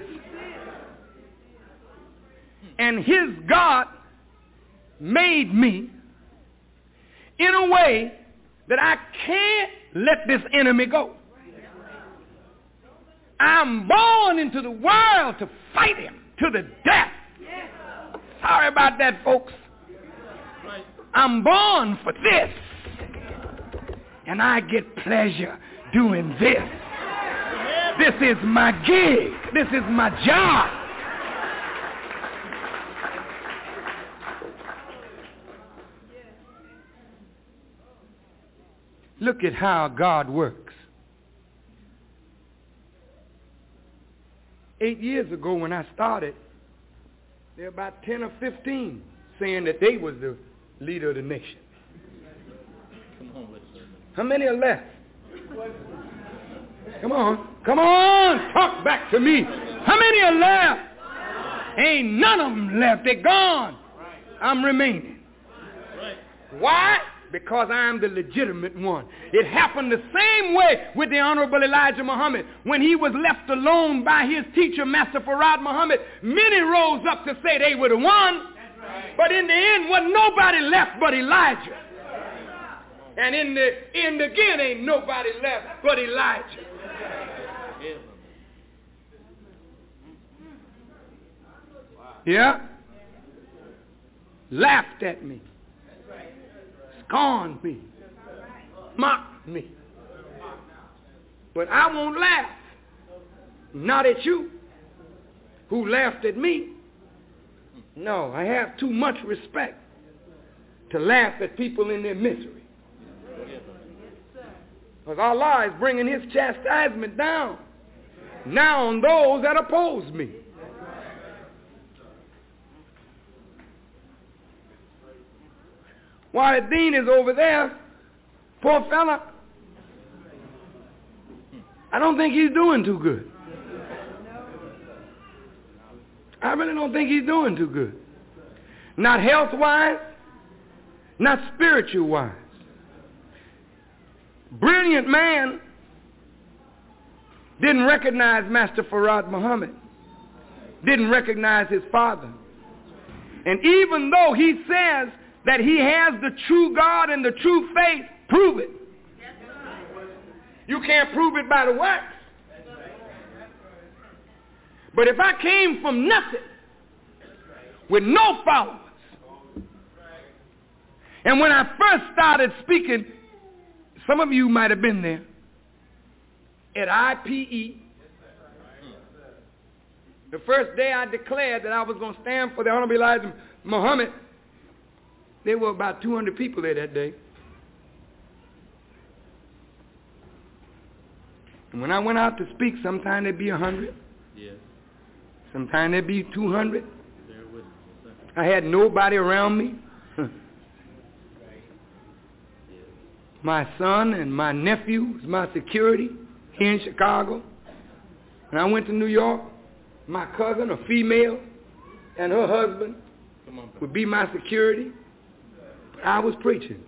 Speaker 4: And his God made me in a way that I can't let this enemy go. I'm born into the world to fight him to the death. Sorry about that, folks. I'm born for this. And I get pleasure doing this. This is my gig. This is my job. Look at how God works. Eight years ago when I started, there were about 10 or 15 saying that they was the leader of the nation. How many are left? Come on. Come on. Talk back to me. How many are left? Ain't none of them left. They're gone. I'm remaining. Why? Because I'm the legitimate one. It happened the same way with the Honorable Elijah Muhammad. When he was left alone by his teacher, Master Farad Muhammad, many rose up to say they were the one. But in the end, wasn't nobody left but Elijah. And in the end again, ain't nobody left but Elijah. Yeah? Laughed at me. Scorned me. Mocked me. But I won't laugh. Not at you, who laughed at me. No, I have too much respect to laugh at people in their misery. Because Allah is bringing his chastisement down now on those that oppose me. Warith Deen is over there, poor fella, I don't think he's doing too good. I really don't think he's doing too good. Not health-wise, not spiritual-wise. Brilliant man didn't recognize Master Farad Muhammad, didn't recognize his father. And even though he says that he has the true God and the true faith, prove it. You can't prove it by the works. But if I came from nothing with no followers, and when I first started speaking, some of you might have been there, at IPE, the first day I declared that I was going to stand for the Honorable Elijah Muhammad, there were about 200 people there that day. And when I went out to speak, sometimes there'd be 100.
Speaker 5: Yes.
Speaker 4: Sometimes there'd be 200.
Speaker 5: Bear with.
Speaker 4: I had nobody around me. My son and my nephew was my security here in Chicago. When I went to New York, my cousin, a female, and her husband would be my security. I was preaching.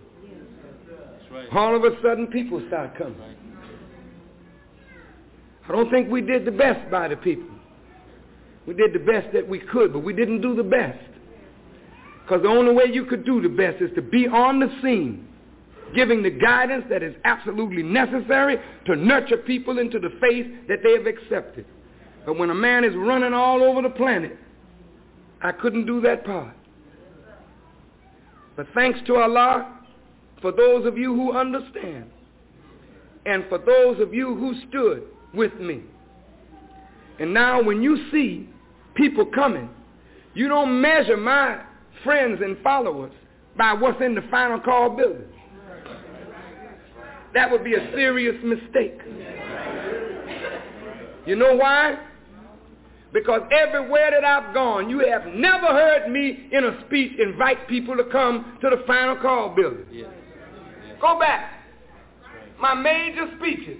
Speaker 4: All of a sudden, people start coming. I don't think we did the best by the people. We did the best that we could, but we didn't do the best. Because the only way you could do the best is to be on the scene, giving the guidance that is absolutely necessary to nurture people into the faith that they have accepted. But when a man is running all over the planet, I couldn't do that part. But thanks to Allah for those of you who understand and for those of you who stood with me. And now when you see people coming, you don't measure my friends and followers by what's in the final call building. That would be a serious mistake. You know why? Because everywhere that I've gone, you have never heard me in a speech invite people to come to the final call building.
Speaker 5: Yes.
Speaker 4: Go back. My major speeches.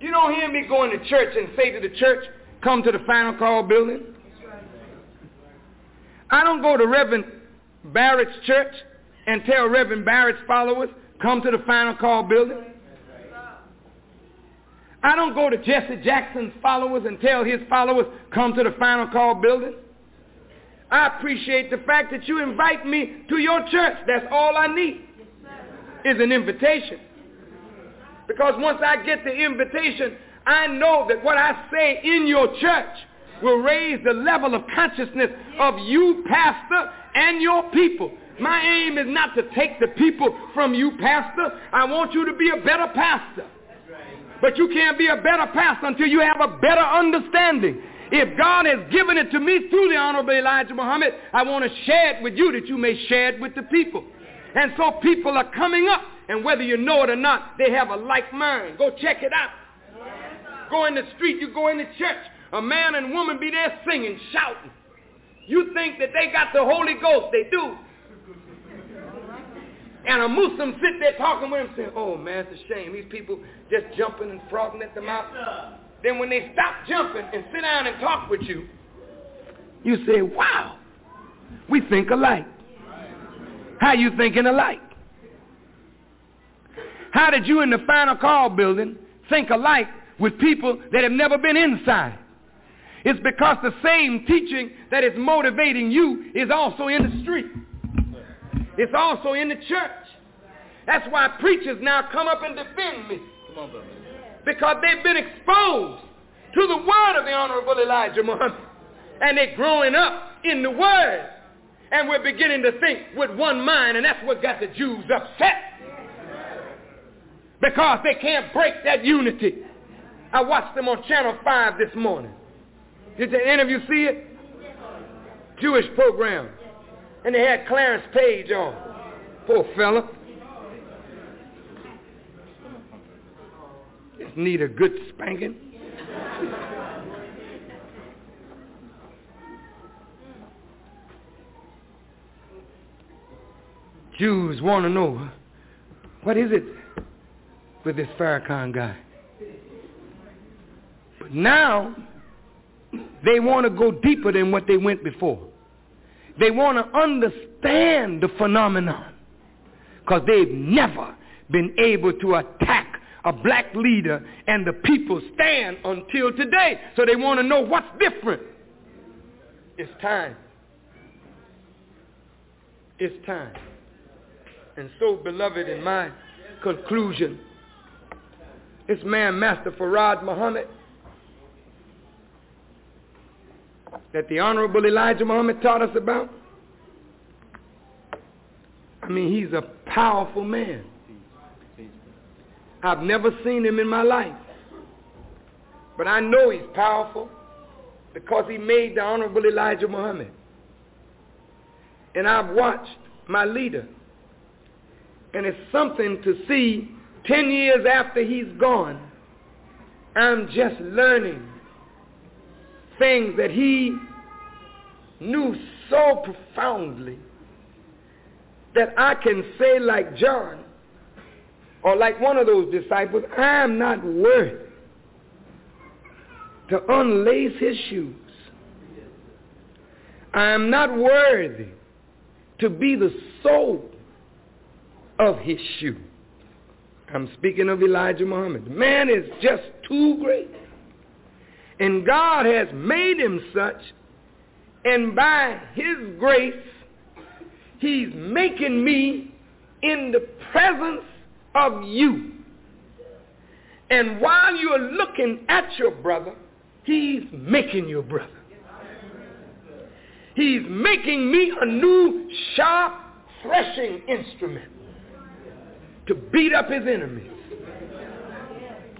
Speaker 4: You don't hear me going to church and say to the church, come to the final call building. I don't go to Reverend Barrett's church and tell Reverend Barrett's followers, come to the final call building. I don't go to Jesse Jackson's followers and tell his followers, come to the final call building. I appreciate the fact that you invite me to your church. That's all I need is an invitation. Because once I get the invitation, I know that what I say in your church will raise the level of consciousness of you, pastor, and your people. My aim is not to take the people from you, pastor. I want you to be a better pastor. But you can't be a better pastor until you have a better understanding. If God has given it to me through the Honorable Elijah Muhammad, I want to share it with you that you may share it with the people. And so people are coming up, and whether you know it or not, they have a like mind. Go check it out. Go in the street, you go in the church, a man and woman be there singing, shouting. You think that they got the Holy Ghost. They do. And a Muslim sit there talking with him saying, oh man, it's a shame. These people just jumping and frothing at the mouth. Then when they stop jumping and sit down and talk with you, you say, wow, we think alike. How you thinking alike? How did you in the final call building think alike with people that have never been inside? It's because the same teaching that is motivating you is also in the street. It's also in the church. That's why preachers now come up and defend me. Come on, brother. Because they've been exposed to the word of the Honorable Elijah Muhammad. And they're growing up in the word. And we're beginning to think with one mind, and that's what got the Jews upset. Because they can't break that unity. I watched them on Channel 5 this morning. Did any of you see it? Jewish program. And they had Clarence Page on. Poor fella. Just need a good spanking. Jews want to know, what is it with this Farrakhan guy? But now, they want to go deeper than what they went before. They want to understand the phenomenon because they've never been able to attack a black leader and the people stand until today. So they want to know what's different. It's time. It's time. And so, beloved, in my conclusion, this man, Master Fard Muhammad, that the Honorable Elijah Muhammad taught us about? I mean, he's a powerful man. I've never seen him in my life. But I know he's powerful because he made the Honorable Elijah Muhammad. And I've watched my leader. And it's something to see 10 years after he's gone, I'm just learning things that he knew so profoundly that I can say like John or like one of those disciples, I am not worthy to unlace his shoes. I am not worthy to be the sole of his shoe. I'm speaking of Elijah Muhammad. Man is just too great. And God has made him such, and by his grace, he's making me in the presence of you. And while you're looking at your brother, he's making your brother. He's making me a new sharp threshing instrument to beat up his enemies.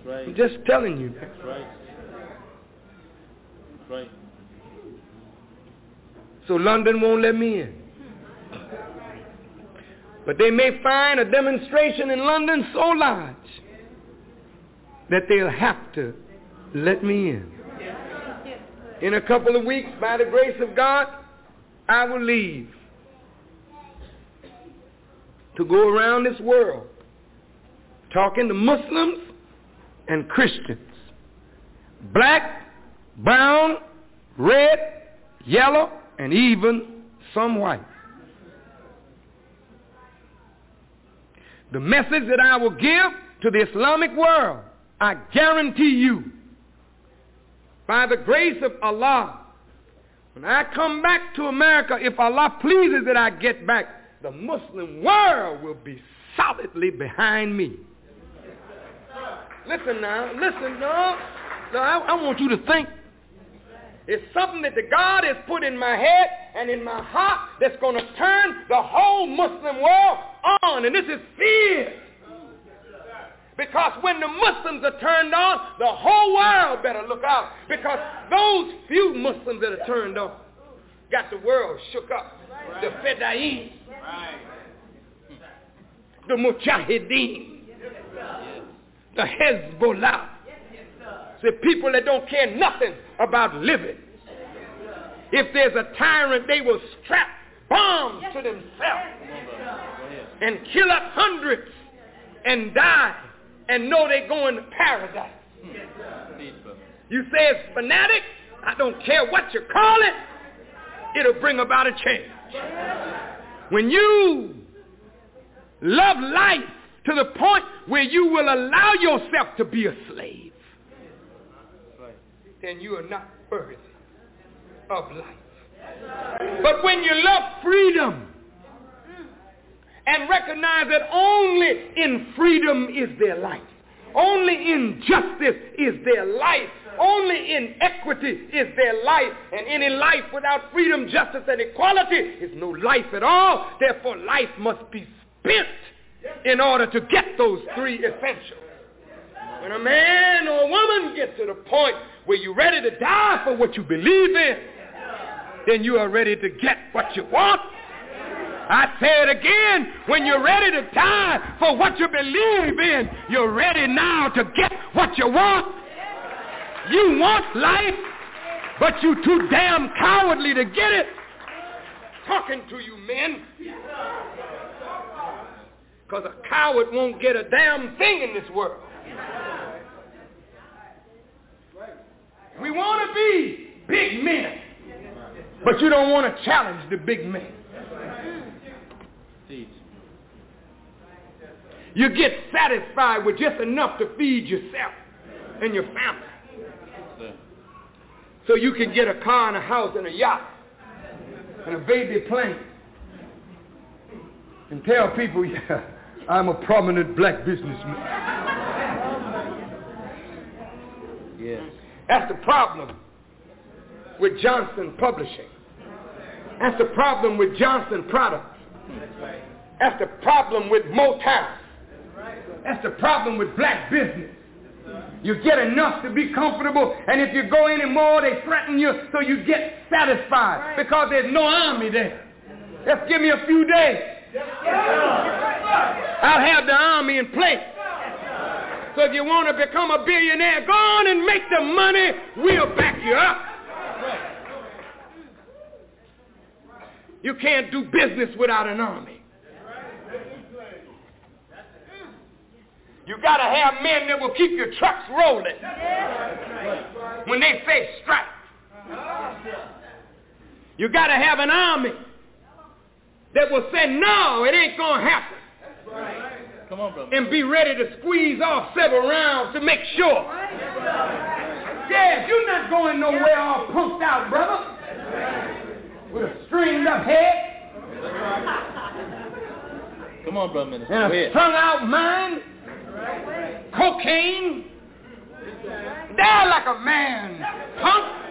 Speaker 4: I'm just telling you.
Speaker 5: Right.
Speaker 4: So London won't let me in. But they may find a demonstration in London so large that they'll have to let me in. In a couple of weeks, by the grace of God, I will leave to go around this world talking to Muslims and Christians, black, brown, red, yellow, and even some white. The message that I will give to the Islamic world, I guarantee you, by the grace of Allah, when I come back to America, if Allah pleases that I get back, the Muslim world will be solidly behind me. Listen now, listen, no. No, I, I want you to think. It's something that the God has put in my head and in my heart that's going to turn the whole Muslim world on. And this is fear. Because when the Muslims are turned on, the whole world better look out. Because those few Muslims that are turned on got the world shook up. The Fedayeen. The Mujahideen. The Hezbollah. The people that don't care nothing about living. If there's a tyrant, they will strap bombs to themselves and kill up hundreds and die and know they're going to paradise. You say it's fanatic? I don't care what you call it. It'll bring about a change. When you love life to the point where you will allow yourself to be a slave, then you are not worthy of life. But when you love freedom and recognize that only in freedom is there life, only in justice is there life, only in equity is there life, and any life without freedom, justice, and equality is no life at all. Therefore, life must be spent in order to get those three essentials. When a man or a woman gets to the point where you're ready to die for what you believe in, then you are ready to get what you want. I say it again, when you're ready to die for what you believe in, you're ready now to get what you want. You want life, but you're too damn cowardly to get it. Talking to you men. Because a coward won't get a damn thing in this world. We want to be big men, but you don't want to challenge the big men. You get satisfied with just enough to feed yourself and your family. So you can get a car and a house and a yacht and a baby plane. And tell people, (laughs) yeah, I'm a prominent black businessman.
Speaker 5: Yes.
Speaker 4: That's the problem with Johnson Publishing. That's the problem with Johnson Products. That's the problem with Motown. That's the problem with black business. You get enough to be comfortable, and if you go any more, they threaten you, so you get satisfied because there's no army there. Just give me a few days. I'll have the army in place. So if you want to become a billionaire, go on and make the money. We'll back you up. You can't do business without an army. You got to have men that will keep your trucks rolling when they face strike. You got to have an army that will say, no, it ain't going to happen.
Speaker 5: Come on, brother.
Speaker 4: And be ready to squeeze off several rounds to make sure. Yes, you're not going nowhere all punked out, brother. With a stringed up head
Speaker 5: Come on, brother minister.
Speaker 4: and a strung out mind. Cocaine. Die like a man, punk.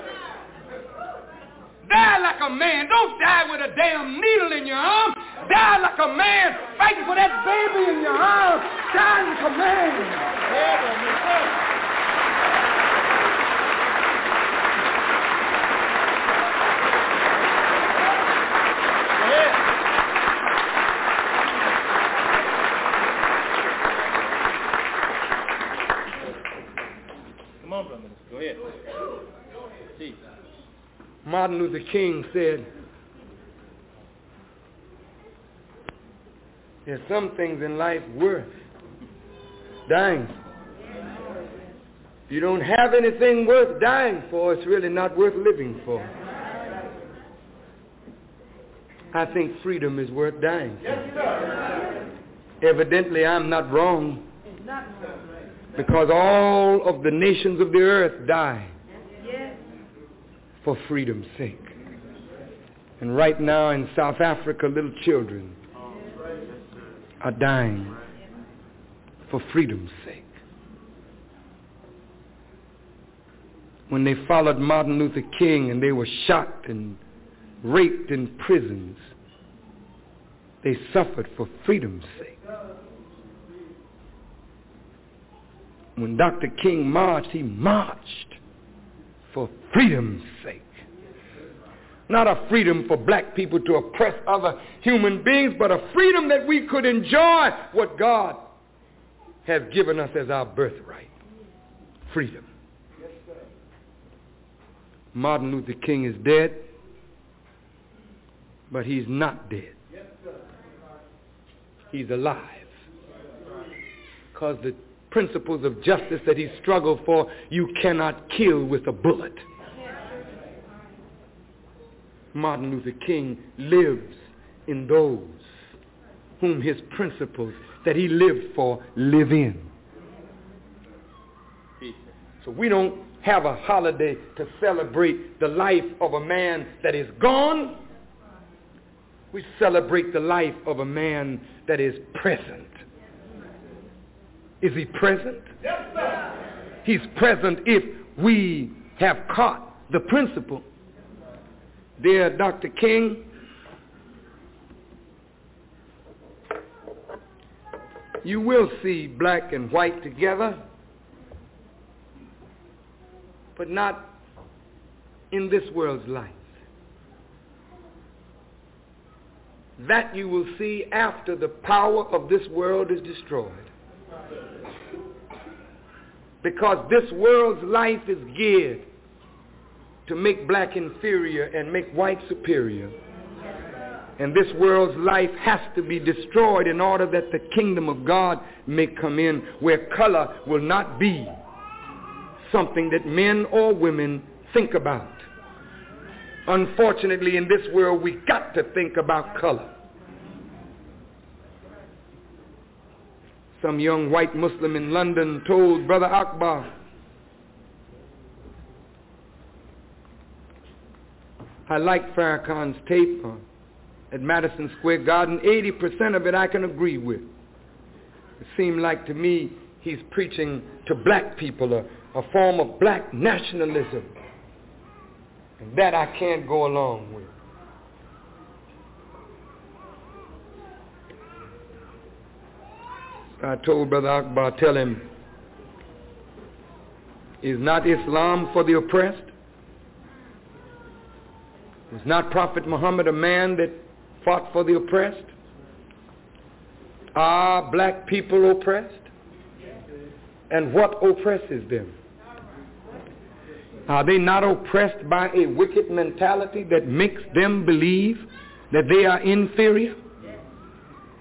Speaker 4: Die like a man. Don't die with a damn needle in your arm. Die like a man fighting for that baby in your arm. Die like a man.
Speaker 5: Come on, brother. Go ahead. See.
Speaker 4: Martin Luther King said, There's some things in life worth dying. If you don't have anything worth dying for, it's really not worth living for. I think freedom is worth dying for. Evidently, I'm not wrong because all of the nations of the earth die for freedom's sake. And right now in South Africa, little children are dying for freedom's sake. When they followed Martin Luther King and they were shot and raped in prisons, they suffered for freedom's sake. when Dr. King marched, he marched freedom's sake. Not a freedom for black people to oppress other human beings, but a freedom that we could enjoy what God has given us as our birthright. Freedom. Martin Luther King is dead, but he's not dead. He's alive. Because the principles of justice that he struggled for, you cannot kill with a bullet. Martin Luther King lives in those whom his principles that he lived for live in. So we don't have a holiday to celebrate the life of a man that is gone. We celebrate the life of a man that is present. Is he present?
Speaker 5: Yes, sir.
Speaker 4: He's present if we have caught the principle. Dear Dr. King, you will see black and white together, but not in this world's life. That you will see after the power of this world is destroyed. Because this world's life is geared to make black inferior and make white superior. And this world's life has to be destroyed in order that the kingdom of God may come in where color will not be something that men or women think about. Unfortunately, in this world, we got to think about color. Some young white Muslim in London told Brother Akbar, I like Farrakhan's tape uh, at Madison Square Garden. 80% of it I can agree with. It seemed like to me he's preaching to black people a, a form of black nationalism. And that I can't go along with. I told Brother Akbar, tell him, is not Islam for the oppressed? Was not Prophet Muhammad a man that fought for the oppressed? Are black people oppressed? And what oppresses them? Are they not oppressed by a wicked mentality that makes them believe that they are inferior?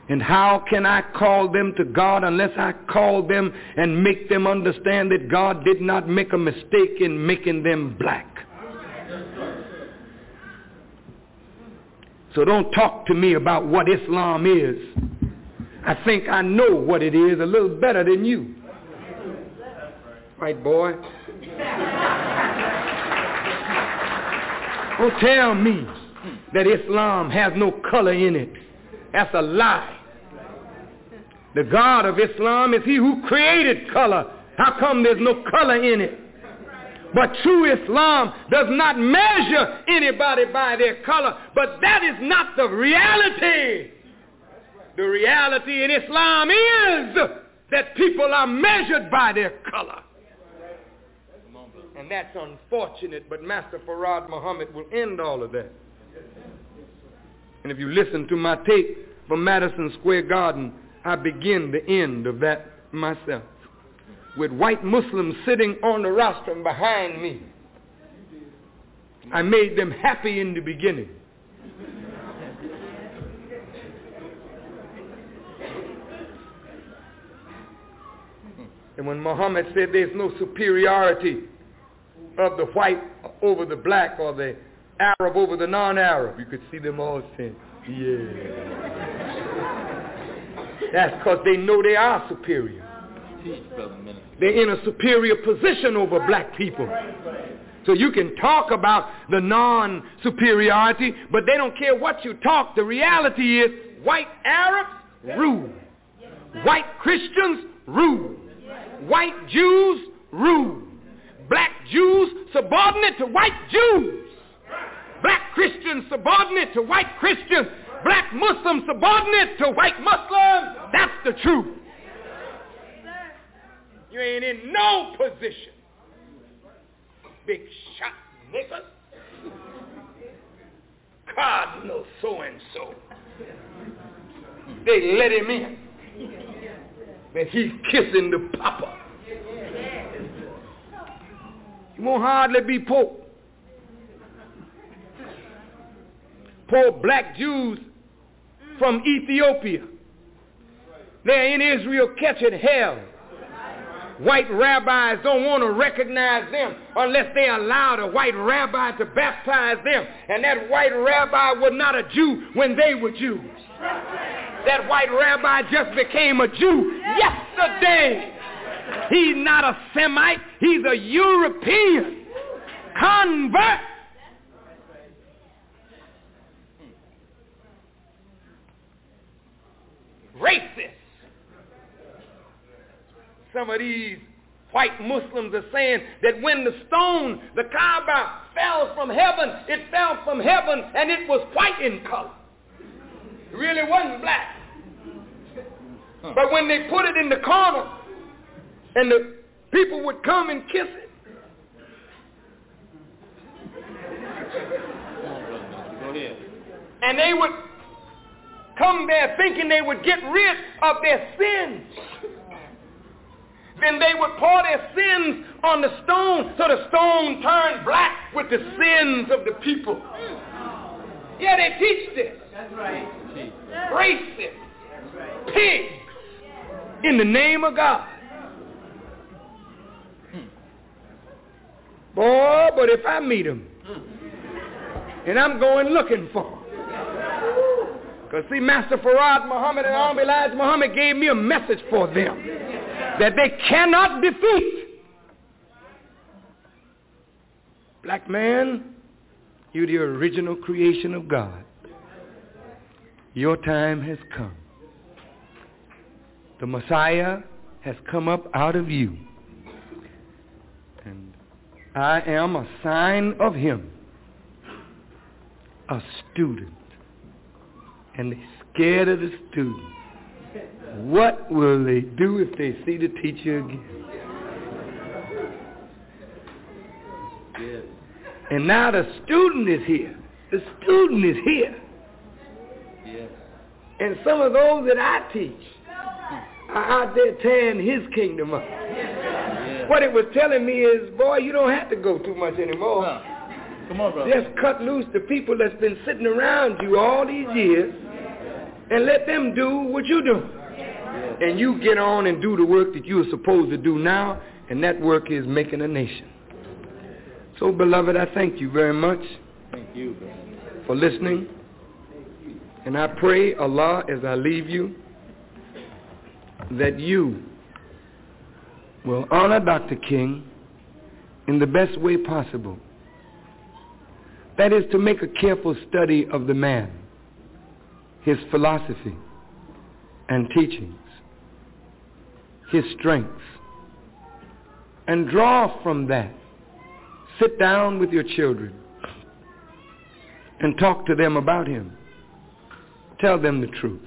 Speaker 4: And how can I call them to God unless I call them and make them understand that God did not make a mistake in making them black? So don't talk to me about what Islam is. I think I know what it is a little better than you. Right, boy? Don't tell me that Islam has no color in it. That's a lie. The God of Islam is he who created color. How come there's no color in it? But true Islam does not measure anybody by their color. But that is not the reality. The reality in Islam is that people are measured by their color. And that's unfortunate, but Master Fard Muhammad will end all of that. And if you listen to my tape from Madison Square Garden, I begin the end of that myself. With white Muslims sitting on the rostrum behind me. I made them happy in the beginning. And when Muhammad said there's no superiority of the white over the black or the Arab over the non-Arab, you could see them all saying, yeah. That's because they know they are superior. They're in a superior position over black people. So you can talk about the non-superiority, but they don't care what you talk. The reality is white Arabs rule. White Christians rule. White Jews rule. Black Jews subordinate to white Jews. Black Christians subordinate to white Christians black Muslims subordinate to white Muslims. That's the truth. You ain't in no position. Big shot niggas. Cardinal so-and-so. They let him in. And he's kissing the papa. He won't hardly be Pope. Poor black Jews from Ethiopia. They're in Israel catching hell. White rabbis don't want to recognize them unless they allow the white rabbi to baptize them. And that white rabbi was not a Jew when they were Jews. That white rabbi just became a Jew yesterday. He's not a Semite. He's a European convert. Racist. Some of these white Muslims are saying that when the stone, the Kaaba, fell from heaven, it fell from heaven and it was white in color. It really wasn't black. But when they put it in the corner and the people would come and kiss it, and they would come there thinking they would get rid of their sins. Then they would pour their sins on the stone so the stone turned black with the sins of the people. Yeah, they teach this. That's right. Racist. Right. Pigs. In the name of God. Boy, but if I meet them, and I'm going looking for them. Because see, Master Fard Muhammad and Army Elijah Muhammad gave me a message for them that they cannot defeat. Black man, you're the original creation of God. Your time has come. The Messiah has come up out of you. And I am a sign of him, a student. And they're scared of the student. What will they do if they see the teacher again? And now the student is here. The student is here. And some of those that I teach are out there tearing his kingdom up. What it was telling me is, boy, you don't have to go too much anymore.
Speaker 5: Come on, brother.
Speaker 4: Just cut loose the people that's been sitting around you all these years and let them do what you do. And you get on and do the work that you are supposed to do now, and that work is making a nation. So, beloved, I thank you very much
Speaker 5: Thank you,
Speaker 4: for listening. And I pray, Allah, as I leave you, that you will honor Dr. King in the best way possible. That is to make a careful study of the man, his philosophy and teachings, his strengths, and draw from that. Sit down with your children and talk to them about him. Tell them the truth.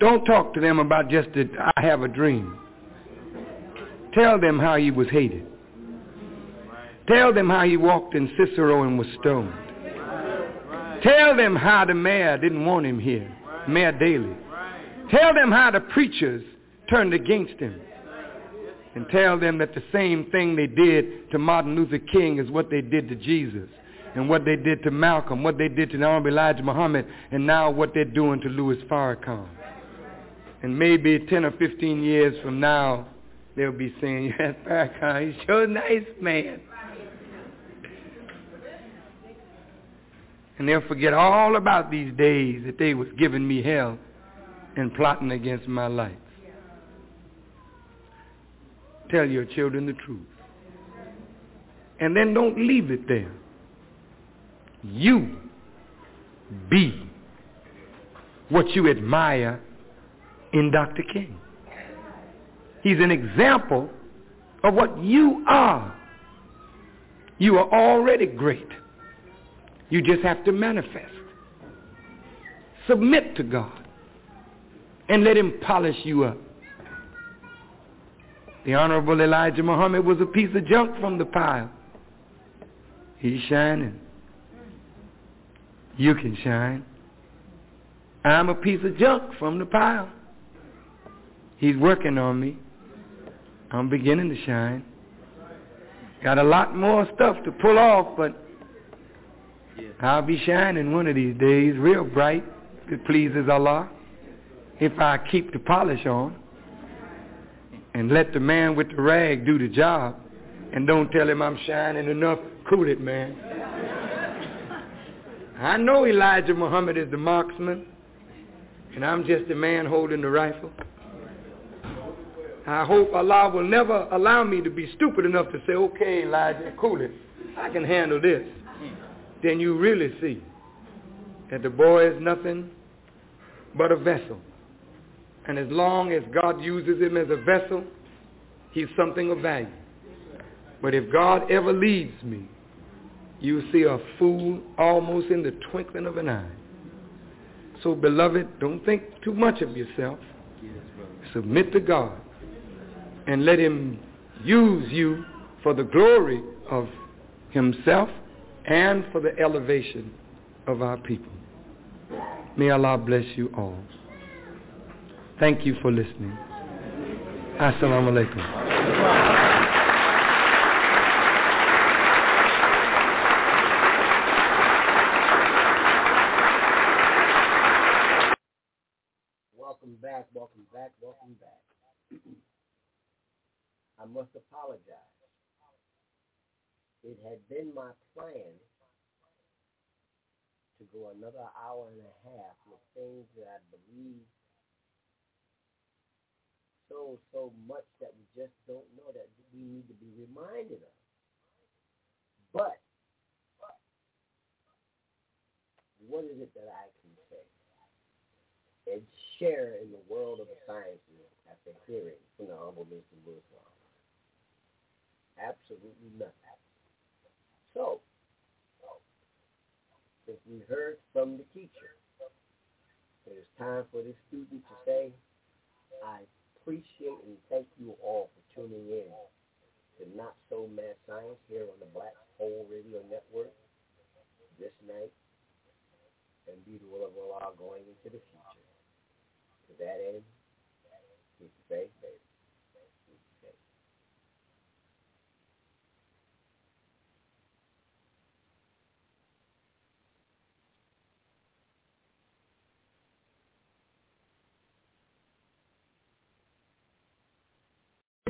Speaker 4: Don't talk to them about just that I have a dream. Tell them how he was hated. Tell them how he walked in Cicero and was stoned. Tell them how the mayor didn't want him here, Mayor Daley. Tell them how the preachers turned against him. And tell them that the same thing they did to Martin Luther King is what they did to Jesus. And what they did to Malcolm, what they did to the Honorable Elijah Muhammad, and now what they're doing to Louis Farrakhan. And maybe 10 or 15 years from now, they'll be saying, (laughs) yes, Farrakhan, he's so nice, man. And they'll forget all about these days that they was giving me hell and plotting against my life. Tell your children the truth. And then don't leave it there. You be what you admire in Dr. King. He's an example of what you are. You are already great. You just have to manifest. Submit to God and let him polish you up. The Honorable Elijah Muhammad was a piece of junk from the pile. He's shining. You can shine. I'm a piece of junk from the pile. He's working on me. I'm beginning to shine. Got a lot more stuff to pull off, but I'll be shining one of these days real bright if it pleases Allah. If I keep the polish on and let the man with the rag do the job and don't tell him I'm shining enough, cool it, man. I know Elijah Muhammad is the marksman, and I'm just the man holding the rifle. I hope Allah will never allow me to be stupid enough to say, okay, Elijah, cool it. I can handle this. Then you really see that the boy is nothing but a vessel. And as long as God uses him as a vessel, he's something of value. But if God ever leads me, you see a fool almost in the twinkling of an eye. So, beloved, don't think too much of yourself. Submit to God and let him use you for the glory of himself and for the elevation of our people. May Allah bless you all. Thank you for listening. Assalamu alaikum.
Speaker 3: Welcome back, welcome back, welcome back. I must apologize. It had been my plan to go another hour and a half with things that I believe so, much that we just don't know that we need to be reminded of. But, what is it that I can say? And share in the world of the sciences after hearing from the Honorable Mr. Muslim. Absolutely nothing. So, if we heard from the teacher, it is time for the student to say, I appreciate and thank you all for tuning in to Not So Mad Science here on the Black Hole Radio Network this night and be the will of Allah going into the future. To that end, keep the faith, baby.